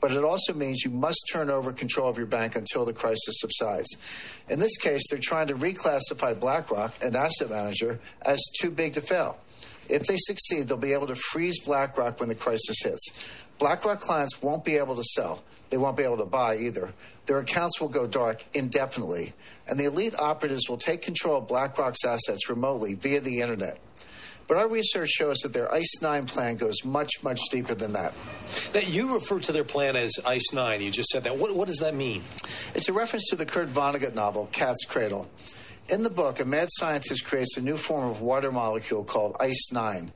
S26: But it also means you must turn over control of your bank until the crisis subsides. In this case, they're trying to reclassify BlackRock, an asset manager, as too big to fail. If they succeed, they'll be able to freeze BlackRock when the crisis hits. BlackRock clients won't be able to sell. They won't be able to buy either. Their accounts will go dark indefinitely, and the elite operatives will take control of BlackRock's assets remotely via the internet. But our research shows that their ICE 9 plan goes much, much deeper than that.
S27: Now, you refer to their plan as ICE 9. You just said that. What, what does that mean?
S26: It's a reference to the Kurt Vonnegut novel, Cat's Cradle. In the book, a mad scientist creates a new form of water molecule called ICE 9.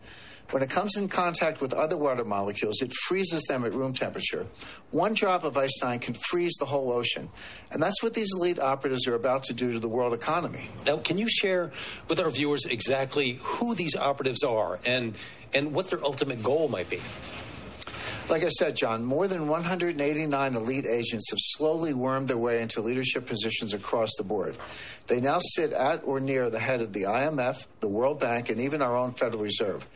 S26: When it comes in contact with other water molecules, it freezes them at room temperature. One drop of ice 9 can freeze the whole ocean. And that's what these elite operatives are about to do to the world economy.
S27: Now, can you share with our viewers exactly who these operatives are and and what their ultimate goal might be?
S26: Like I said, John, more than 189 elite agents have slowly wormed their way into leadership positions across the board. They now sit at or near the head of the IMF, the World Bank, and even our own Federal Reserve.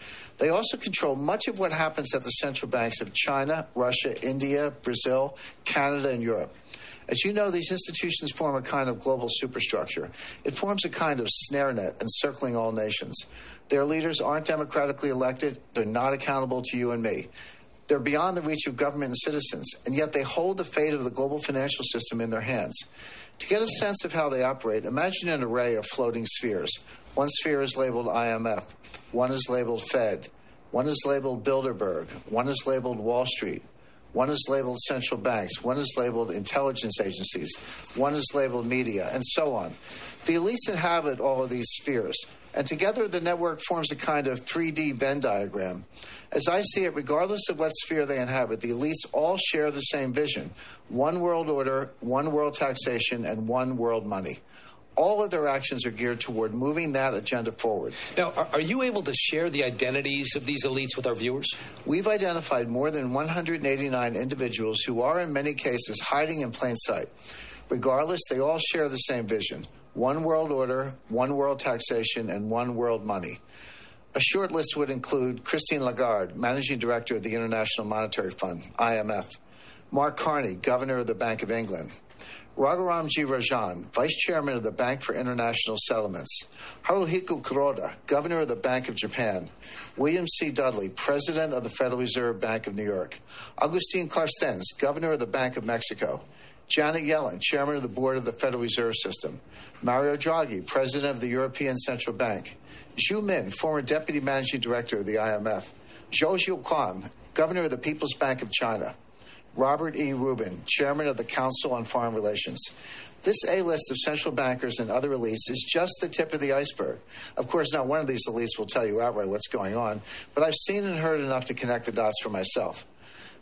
S26: They also control much of what happens at the central banks of China, Russia, India, Brazil, Canada, and Europe. As you know, these institutions form a kind of global superstructure. It forms a kind of snare net encircling all nations. Their leaders aren't democratically elected, they're not accountable to you and me. They're beyond the reach of government and citizens, and yet they hold the fate of the global financial system in their hands. To get a sense of how they operate, imagine an array of floating spheres. One sphere is labeled IMF, one is labeled Fed, one is labeled Bilderberg, one is labeled Wall Street, one is labeled central banks, one is labeled intelligence agencies, one is labeled media, and so on. The elites inhabit all of these spheres, and together the network forms a kind of 3D Venn diagram. As I see it, regardless of what sphere they inhabit, the elites all share the same vision one world order, one world taxation, and one world money. All of their actions are geared toward moving that agenda forward.
S27: Now, are, are you able to share the identities of these elites with our viewers?
S26: We've identified more than 189 individuals who are, in many cases, hiding in plain sight. Regardless, they all share the same vision one world order, one world taxation, and one world money. A short list would include Christine Lagarde, Managing Director of the International Monetary Fund, IMF, Mark Carney, Governor of the Bank of England, Raghuram G. Rajan, Vice Chairman of the Bank for International Settlements, Haruhiko Kuroda, Governor of the Bank of Japan, William C. Dudley, President of the Federal Reserve Bank of New York, Agustin Carstens, Governor of the Bank of Mexico, Janet Yellen, chairman of the board of the Federal Reserve System, Mario Draghi, president of the European Central Bank, Zhu Min, former deputy managing director of the IMF, Zhou Xiaochuan, governor of the People's Bank of China, Robert E. Rubin, chairman of the Council on Foreign Relations. This A list of central bankers and other elites is just the tip of the iceberg. Of course, not one of these elites will tell you outright what's going on, but I've seen and heard enough to connect the dots for myself.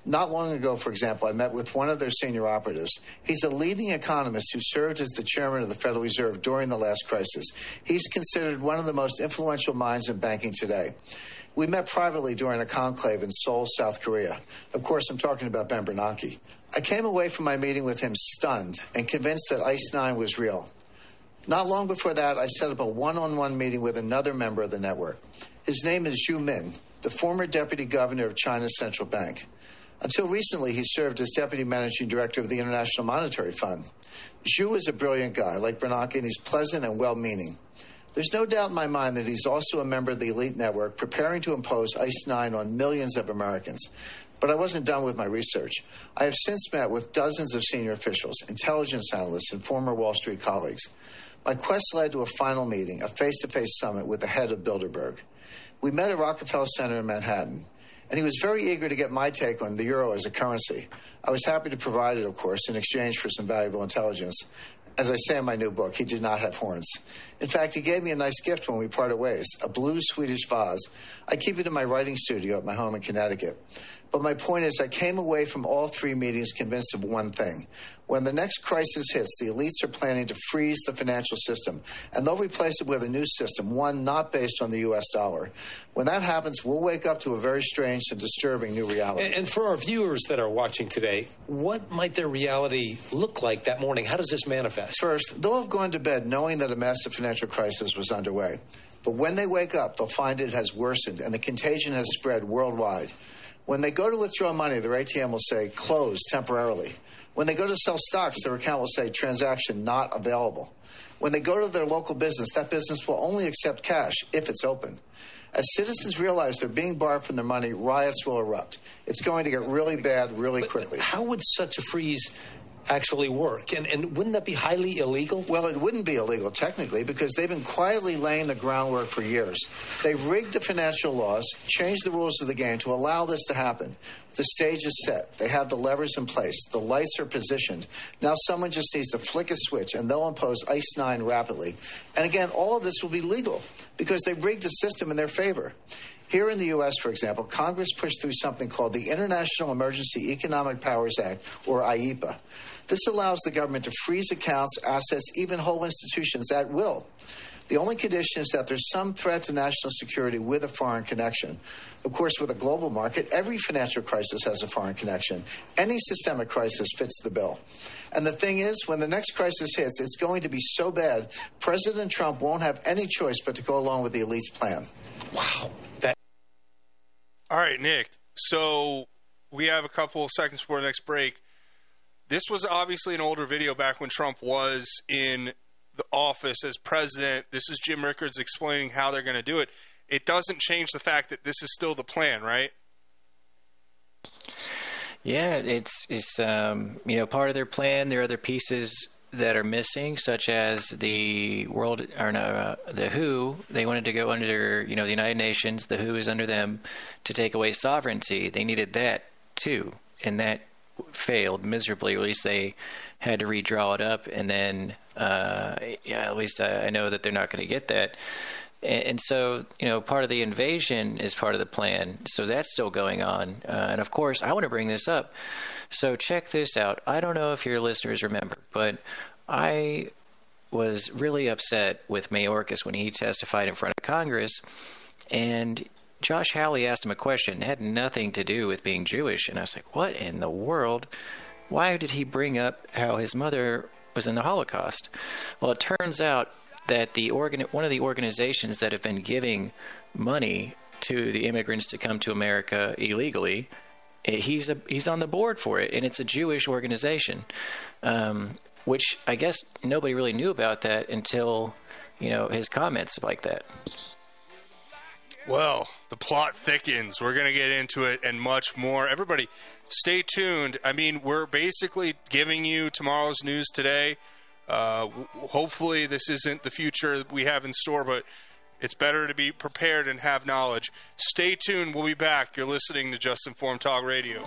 S26: Not long ago, for example, I met with one of their senior operatives. He's a leading economist who served as the chairman of the Federal Reserve during the last crisis. He's considered one of the most influential minds in banking today. We met privately during a conclave in Seoul, South Korea. Of course, I'm talking about Ben Bernanke. I came away from my meeting with him stunned and convinced that Ice 9 was real. Not long before that, I set up a one on one meeting with another member of the network. His name is Zhu Min, the former deputy governor of China's central bank. Until recently, he served as deputy managing director of the International Monetary Fund. Zhu is a brilliant guy, like Bernanke, and he's pleasant and well meaning. There's no doubt in my mind that he's also a member of the elite network preparing to impose ICE 9 on millions of Americans. But I wasn't done with my research. I have since met with dozens of senior officials, intelligence analysts, and former Wall Street colleagues. My quest led to a final meeting, a face to face summit with the head of Bilderberg. We met at Rockefeller Center in Manhattan, and he was very eager to get my take on the euro as a currency. I was happy to provide it, of course, in exchange for some valuable intelligence. As I say in my new book, he did not have horns. In fact, he gave me a nice gift when we parted ways a blue Swedish vase. I keep it in my writing studio at my home in Connecticut. But my point is, I came away from all three meetings convinced of one thing. When the next crisis hits, the elites are planning to freeze the financial system, and they'll replace it with a new system, one not based on the U.S. dollar. When that happens, we'll wake up to a very strange and disturbing new reality.
S27: And, and for our viewers that are watching today, what might their reality look like that morning? How does this manifest?
S26: First, they'll have gone to bed knowing that a massive financial crisis was underway. But when they wake up, they'll find it has worsened and the contagion has spread worldwide. When they go to withdraw money, their ATM will say closed temporarily. When they go to sell stocks, their account will say transaction not available. When they go to their local business, that business will only accept cash if it's open. As citizens realize they're being barred from their money, riots will erupt. It's going to get really bad really quickly.
S27: How would such a freeze actually work? And, and wouldn't that be highly illegal?
S26: Well, it wouldn't be illegal technically because they've been quietly laying the groundwork for years. They've rigged the financial laws, changed the rules of the game to allow this to happen. The stage is set. They have the levers in place. The lights are positioned. Now someone just needs to flick a switch and they'll impose ICE 9 rapidly. And again, all of this will be legal because they've rigged the system in their favor. Here in the U.S., for example, Congress pushed through something called the International Emergency Economic Powers Act, or IEEPA. This allows the government to freeze accounts, assets, even whole institutions at will. The only condition is that there's some threat to national security with a foreign connection. Of course, with a global market, every financial crisis has a foreign connection. Any systemic crisis fits the bill. And the thing is, when the next crisis hits, it's going to be so bad, President Trump won't have any choice but to go along with the elite's plan.
S27: Wow.
S2: That- All right, Nick. So we have a couple of seconds before the next break. This was obviously an older video back when Trump was in the office as president. This is Jim Rickards explaining how they're going to do it. It doesn't change the fact that this is still the plan, right?
S3: Yeah, it's it's um, you know part of their plan. There are other pieces that are missing, such as the world or no, uh, the WHO. They wanted to go under you know the United Nations. The WHO is under them to take away sovereignty. They needed that too, and that failed miserably. At least they had to redraw it up, and then uh, yeah, at least I, I know that they're not going to get that. And, so, you know, part of the invasion is part of the plan. So that's still going on. Uh, and of course, I want to bring this up. So check this out. I don't know if your listeners remember, but I was really upset with Mayorkas when he testified in front of Congress, and Josh Hawley asked him a question. Had nothing to do with being Jewish, and I was like, "What in the world? Why did he bring up how his mother was in the Holocaust?" Well, it turns out that the organ one of the organizations that have been giving money to the immigrants to come to America illegally he's a he's on the board for it, and it's a Jewish organization, um, which I guess nobody really knew about that until you know his comments like that.
S2: Well, the plot thickens. We're going to get into it and much more. Everybody, stay tuned. I mean, we're basically giving you tomorrow's news today. Uh, w- hopefully, this isn't the future we have in store, but it's better to be prepared and have knowledge. Stay tuned. We'll be back. You're listening to Just Informed Talk Radio.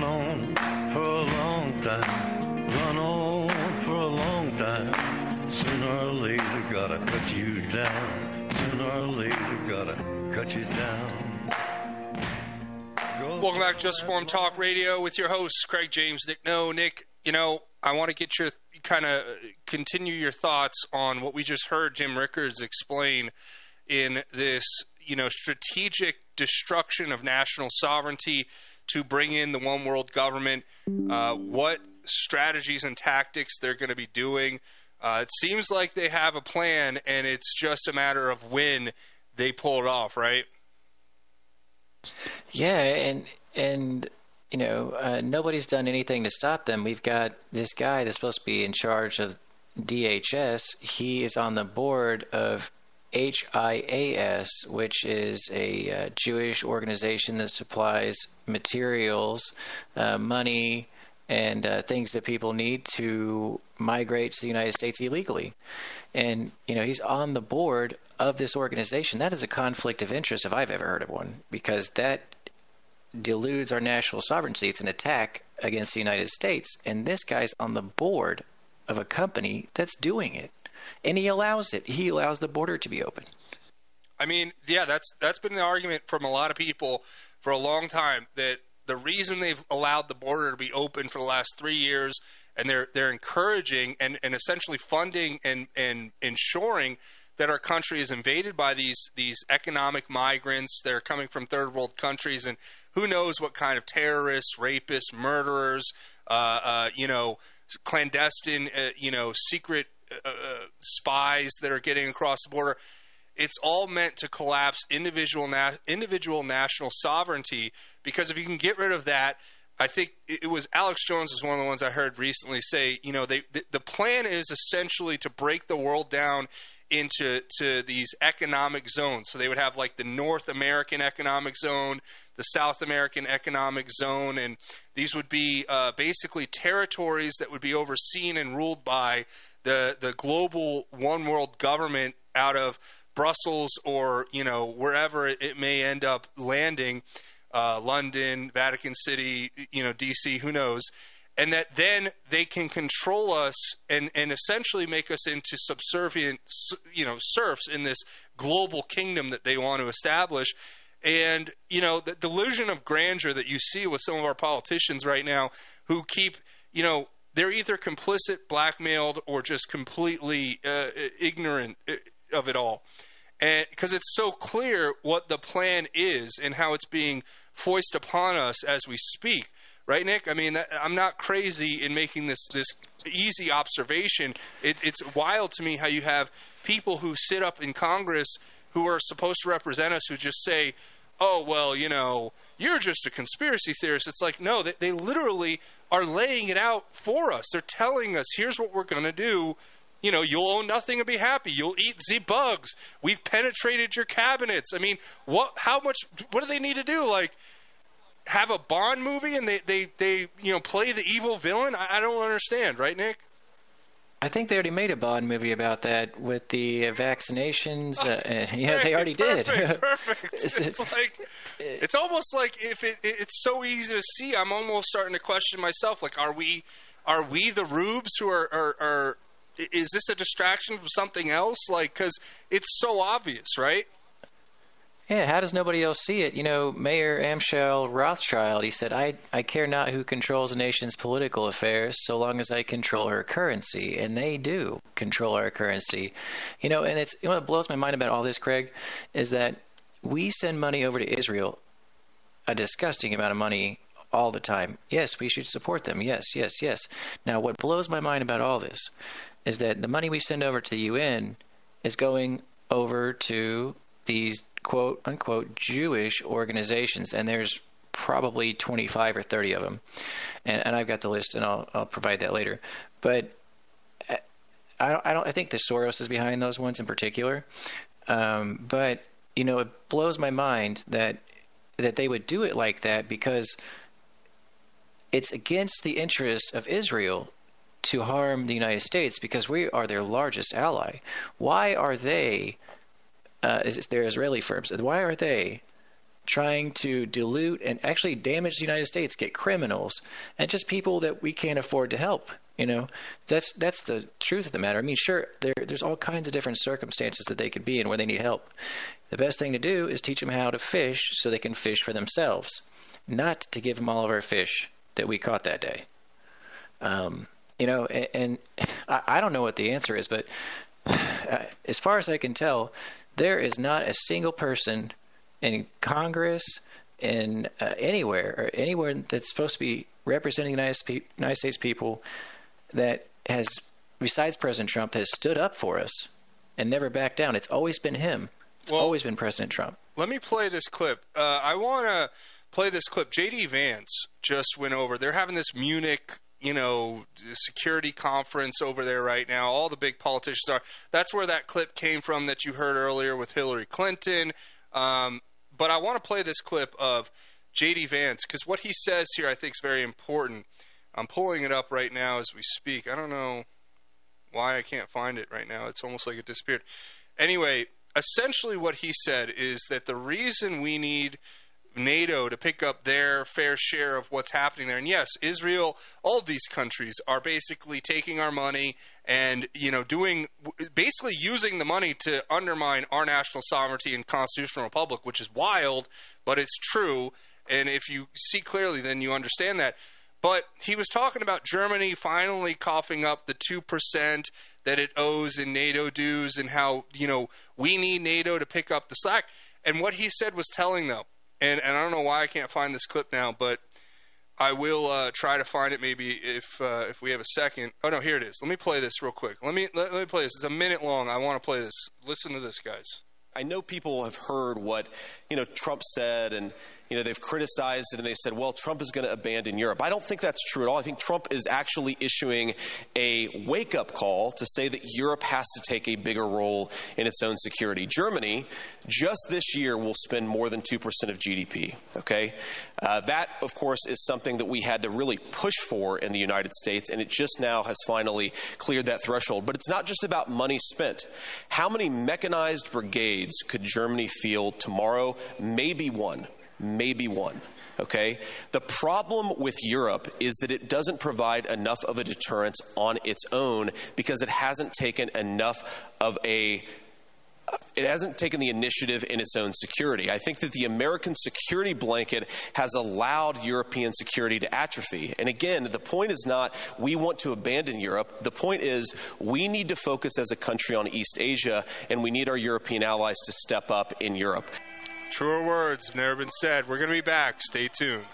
S28: Run on for a long time. Run on for a long time. Sooner or later, gotta cut you down. Sooner or later, gotta cut you down.
S2: Welcome back to Just Informed Talk Radio with your hosts, Craig James, Nick. Noe, Nick, you know, I want to get your kind of continue your thoughts on what we just heard Jim Rickards explain in this, you know, strategic destruction of national sovereignty to bring in the one world government, uh, what strategies and tactics they're going to be doing. Uh, it seems like they have a plan, and it's just a matter of when they pull it off, right?
S3: Yeah, and and you know uh, nobody's done anything to stop them. We've got this guy that's supposed to be in charge of DHS. He is on the board of HIAS, which is a uh, Jewish organization that supplies materials, uh, money, and uh, things that people need to migrate to the United States illegally. And you know he's on the board of this organization. That is a conflict of interest if I've ever heard of one, because that deludes our national sovereignty. It's an attack against the United States, and this guy's on the board of a company that's doing it, and he allows it. He allows the border to be open.
S2: I mean, yeah, that's that's been the argument from a lot of people for a long time that the reason they've allowed the border to be open for the last three years and they're they're encouraging and, and essentially funding and, and ensuring that our country is invaded by these these economic migrants that are coming from third world countries and who knows what kind of terrorists, rapists, murderers, uh, uh, you know, clandestine, uh, you know, secret uh, spies that are getting across the border. It's all meant to collapse individual na- individual national sovereignty because if you can get rid of that, I think it was Alex Jones was one of the ones I heard recently say, you know, they the, the plan is essentially to break the world down into to these economic zones. So they would have like the North American economic zone, the South American economic zone, and these would be uh, basically territories that would be overseen and ruled by the the global one world government out of Brussels or you know wherever it, may end up landing, uh, London, Vatican City, you know DC, who knows. and that then they can control us and, and essentially make us into subservient, you know, serfs in this global kingdom that they want to establish. And, you know, the delusion of grandeur that you see with some of our politicians right now who keep, you know, they're either complicit, blackmailed, or just completely uh, ignorant uh, of it all. And because it's so clear what the plan is and how it's being foisted upon us as we speak right, Nick? I mean, I'm not crazy in making this this easy observation. It, it's wild to me how you have people who sit up in Congress who are supposed to represent us who just say, "Oh, well, you know, you're just a conspiracy theorist." It's like, no, they, they literally are laying it out for us. They're telling us, "Here's what we're going to do." You know, you'll own nothing and be happy. You'll eat the bugs. We've penetrated your cabinets. I mean, what? How much? What do they need to do? Like, have a Bond movie and they, they, they you know play the evil villain? I, I don't understand, right, Nick?
S3: I think they already made a Bond movie about that with the uh, vaccinations. Uh, (laughs) yeah, they already did.
S2: Perfect. (laughs) perfect. it's like it's almost like if it, it's so easy to see. I'm almost starting to question myself. Like, are we are we the rubes who are, are, are is this a distraction from something else? Like, because it's so obvious, right?
S3: Yeah, how does nobody else see it? You know, Mayer Amschel Rothschild, he said, I, I care not who controls a nation's political affairs so long as I control her currency. And they do control our currency. You know, and it's you know what blows my mind about all this, Craig, is that we send money over to Israel, a disgusting amount of money all the time. Yes, we should support them. Yes, yes, yes. Now, what blows my mind about all this is that the money we send over to the UN is going over to these quote unquote Jewish organizations, and there's probably 25 or 30 of them. And, and I've got the list, and I'll, I'll provide that later. But I don't, I don't. I think the Soros is behind those ones in particular. Um, but you know, it blows my mind that that they would do it like that because it's against the interest of Israel to harm the United States because we are their largest ally. Why are they uh, is their Israeli firms. Why are they trying to dilute and actually damage the United States, get criminals, and just people that we can't afford to help? You know, that's that's the truth of the matter. I mean, sure, there, there's all kinds of different circumstances that they could be in where they need help. The best thing to do is teach them how to fish so they can fish for themselves, not to give them all of our fish that we caught that day. Um, you know, and, and (sighs) I, I don't know what the answer is, but uh, (sighs) as far as I can tell, there is not a single person in Congress, in uh, anywhere, or anywhere that's supposed to be representing the United, United States people that has, besides President Trump, has stood up for us and never backed down. It's always been him. It's well, always been President Trump.
S2: Let me play this clip. Uh, I want to play this clip. J.D. Vance just went over. They're having this Munich you know, security conference over there right now. All the big politicians are. That's where that clip came from that you heard earlier with Hillary Clinton. Um, but I want to play this clip of J.D. Vance because what he says here I think is very important. I'm pulling it up right now as we speak. I don't know why I can't find it right now. It's almost like it disappeared. Anyway, essentially what he said is that the reason we need NATO to pick up their fair share of what's happening there. And yes, Israel, all these countries are basically taking our money and you know doing basically using the money to undermine our national sovereignty and constitutional republic, which is wild, but it's true. And if you see clearly, then you understand that. But he was talking about Germany finally coughing up the 2% that it owes in NATO dues and how, you know, we need NATO to pick up the slack. And what he said was telling, though and and I don't know why I can't find this clip now, but I will uh, try to find it maybe if uh, if we have a second. Oh no, here it is. Let me play this real quick. Let me let, let me play this. It's a minute long. I want to play this. Listen to this, guys.
S29: I know people have heard what you know Trump said and you know, they've criticized it and they said, well, Trump is going to abandon Europe. I don't think that's true at all. I think Trump is actually issuing a wake up call to say that Europe has to take a bigger role in its own security. Germany, just this year, will spend more than 2% of GDP. Okay? Uh, that, of course, is something that we had to really push for in the United States, and it just now has finally cleared that threshold. But it's not just about money spent. How many mechanized brigades could Germany field tomorrow? Maybe one maybe one. Okay? The problem with Europe is that it doesn't provide enough of a deterrence on its own because it hasn't taken enough of a it hasn't taken the initiative in its own security. I think that the American security blanket has allowed European security to atrophy. And again, the point is not we want to abandon Europe. The point is we need to focus as a country on East Asia, and we need our European allies to step up in Europe.
S2: Truer words have never been said. We're going to be back. Stay tuned.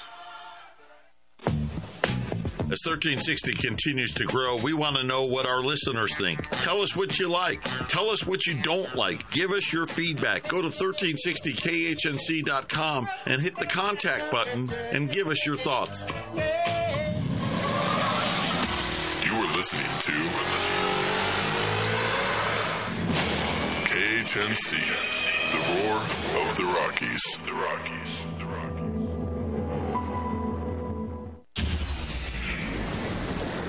S30: As 1360 continues to grow, we want to know what our listeners think. Tell us what you like. Tell us what you don't like. Give us your feedback. Go to 1360khnc.com and hit the contact button and give us your thoughts.
S31: You are listening to KHNC, the roar of the Rockies. The Rockies.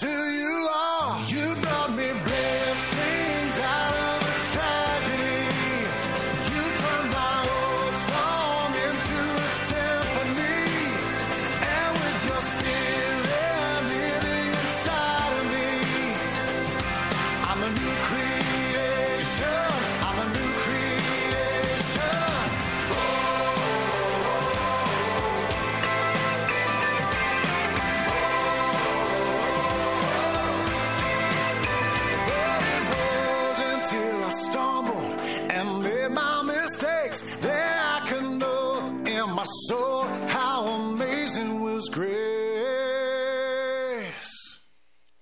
S18: to you.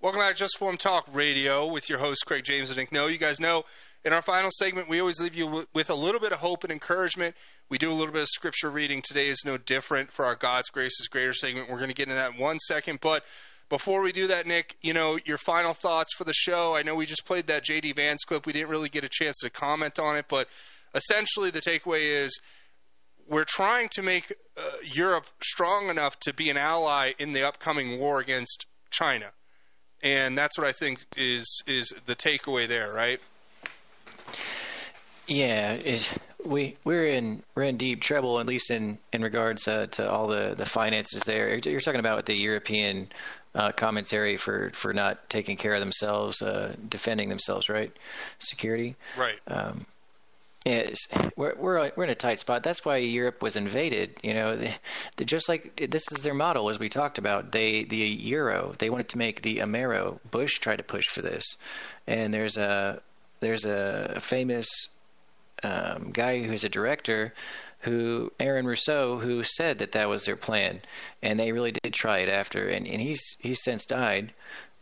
S2: Welcome back to Just Informed Talk Radio with your host Craig James and Nick Noe. You guys know in our final segment we always leave you with a little bit of hope and encouragement. We do a little bit of scripture reading. Today is no different for our God's Grace is Greater segment. We're going to get into that in one second, but before we do that, Nick, you know, your final thoughts for the show. I know we just played that JD Vance clip. We didn't really get a chance to comment on it, but essentially the takeaway is we're trying to make uh, Europe strong enough to be an ally in the upcoming war against China. And that's what I think is is the takeaway there, right?
S3: Yeah, is we we're in we're in deep trouble, at least in in regards uh, to all the the finances. There, you're talking about with the European uh, commentary for for not taking care of themselves, uh, defending themselves, right? Security.
S2: Right.
S3: Um, yeah, we're we're we're in a tight spot. That's why Europe was invaded. You know, the, the, just like this is their model, as we talked about. They the euro. They wanted to make the Amero. Bush tried to push for this, and there's a there's a famous um, guy who's a director who Aaron Russo who said that that was their plan, and they really did try it after, and, and he's he's since died.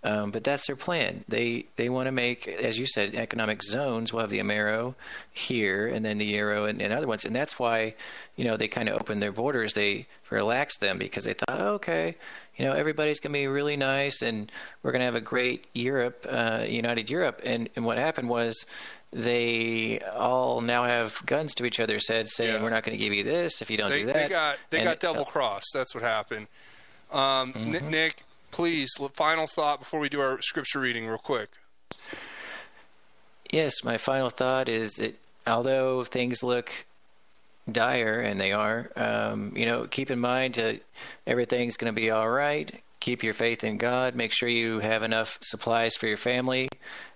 S3: Um, but that's their plan. They they want to make, as you said, economic zones. We'll have the Amero here, and then the Euro and, and other ones, and that's why, you know, they kind of opened their borders. They relaxed them because they thought, oh, okay, you know, everybody's going to be really nice, and we're going to have a great Europe, uh, united Europe. And and what happened was they all now have guns to each other's heads, saying, "We're not going to give you this if you don't
S2: they,
S3: do that."
S2: they got they
S3: And- uh,
S2: got double crossed. That's what happened. Um,
S3: Mhm.
S2: Nick, please, final thought before we do our scripture reading, real quick.
S3: Yes, my final thought is that although things look dire, and they are, um, you know, keep in mind that everything's going to be all right. Keep your faith in God. Make sure you have enough supplies for your family,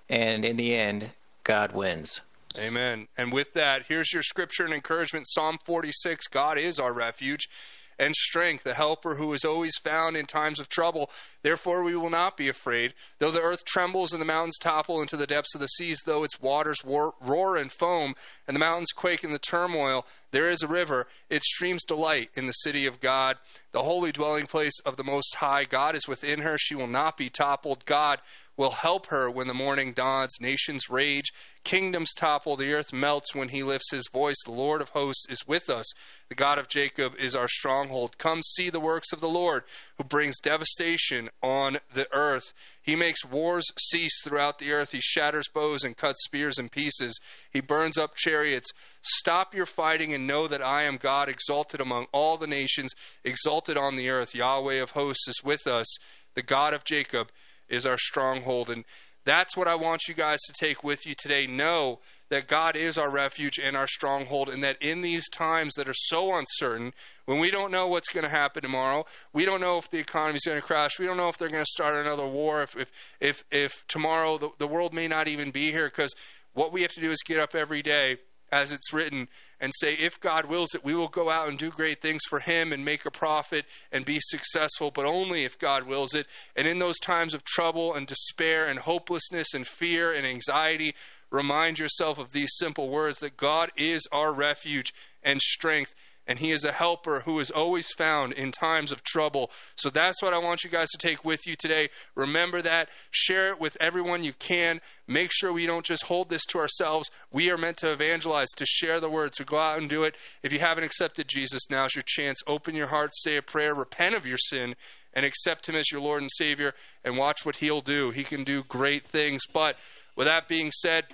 S3: and in the end, God wins.
S2: Amen. And with that, here's your scripture and encouragement Psalm 46 God is our refuge and strength, the helper who is always found in times of trouble. Therefore, we will not be afraid. Though the earth trembles and the mountains topple into the depths of the seas, though its waters roar and foam, and the mountains quake in the turmoil, there is a river. Its streams delight in the city of God, the holy dwelling place of the Most High. God is within her. She will not be toppled. God will help her when the morning dawns. Nations rage, kingdoms topple, the earth melts when he lifts his voice. The Lord of hosts is with us. The God of Jacob is our stronghold. Come see the works of the Lord, who brings devastation on the earth. He makes wars cease throughout the earth. He shatters bows and cuts spears in pieces. He burns up chariots. Stop your fighting and know that I am God, exalted among all the nations, exalted on the earth. Yahweh of hosts is with us. The God of Jacob is our stronghold. And that's what I want you guys to take with you today. Know that God is our refuge and our stronghold, and that in these times that are so uncertain, when we don't know what's going to happen tomorrow, we don't know if the economy is going to crash, we don't know if they're going to start another war, if if if, if tomorrow the, the world may not even be here, because what we have to do is get up every day, as it's written, and say, if God wills it, we will go out and do great things for Him and make a profit and be successful, but only if God wills it. And in those times of trouble and despair and hopelessness and fear and anxiety, remind yourself of these simple words that God is our refuge and strength and he is a helper who is always found in times of trouble. So that's what I want you guys to take with you today. Remember that. Share it with everyone you can. Make sure we don't just hold this to ourselves. We are meant to evangelize, to share the word, to go out and do it. If you haven't accepted Jesus, now's your chance. Open your heart, say a prayer, repent of your sin, and accept him as your Lord and Savior, and watch what he'll do. He can do great things. But with that being said,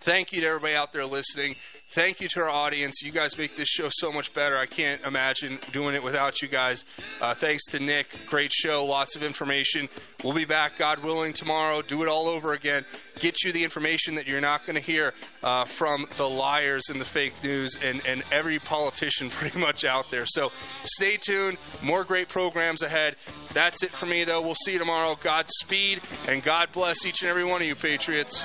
S2: Thank you to everybody out there listening. Thank you to our audience. You guys make this show so much better. I can't imagine doing it without you guys. Uh, thanks to Nick. Great show. Lots of information. We'll be back, God willing, tomorrow. Do it all over again. Get you the information that you're not going to hear uh, from the liars and the fake news and, and every politician (laughs) pretty much out there. So stay tuned. More great programs ahead. That's it for me, though. We'll see you tomorrow. Godspeed and God bless each and every one of you, Patriots.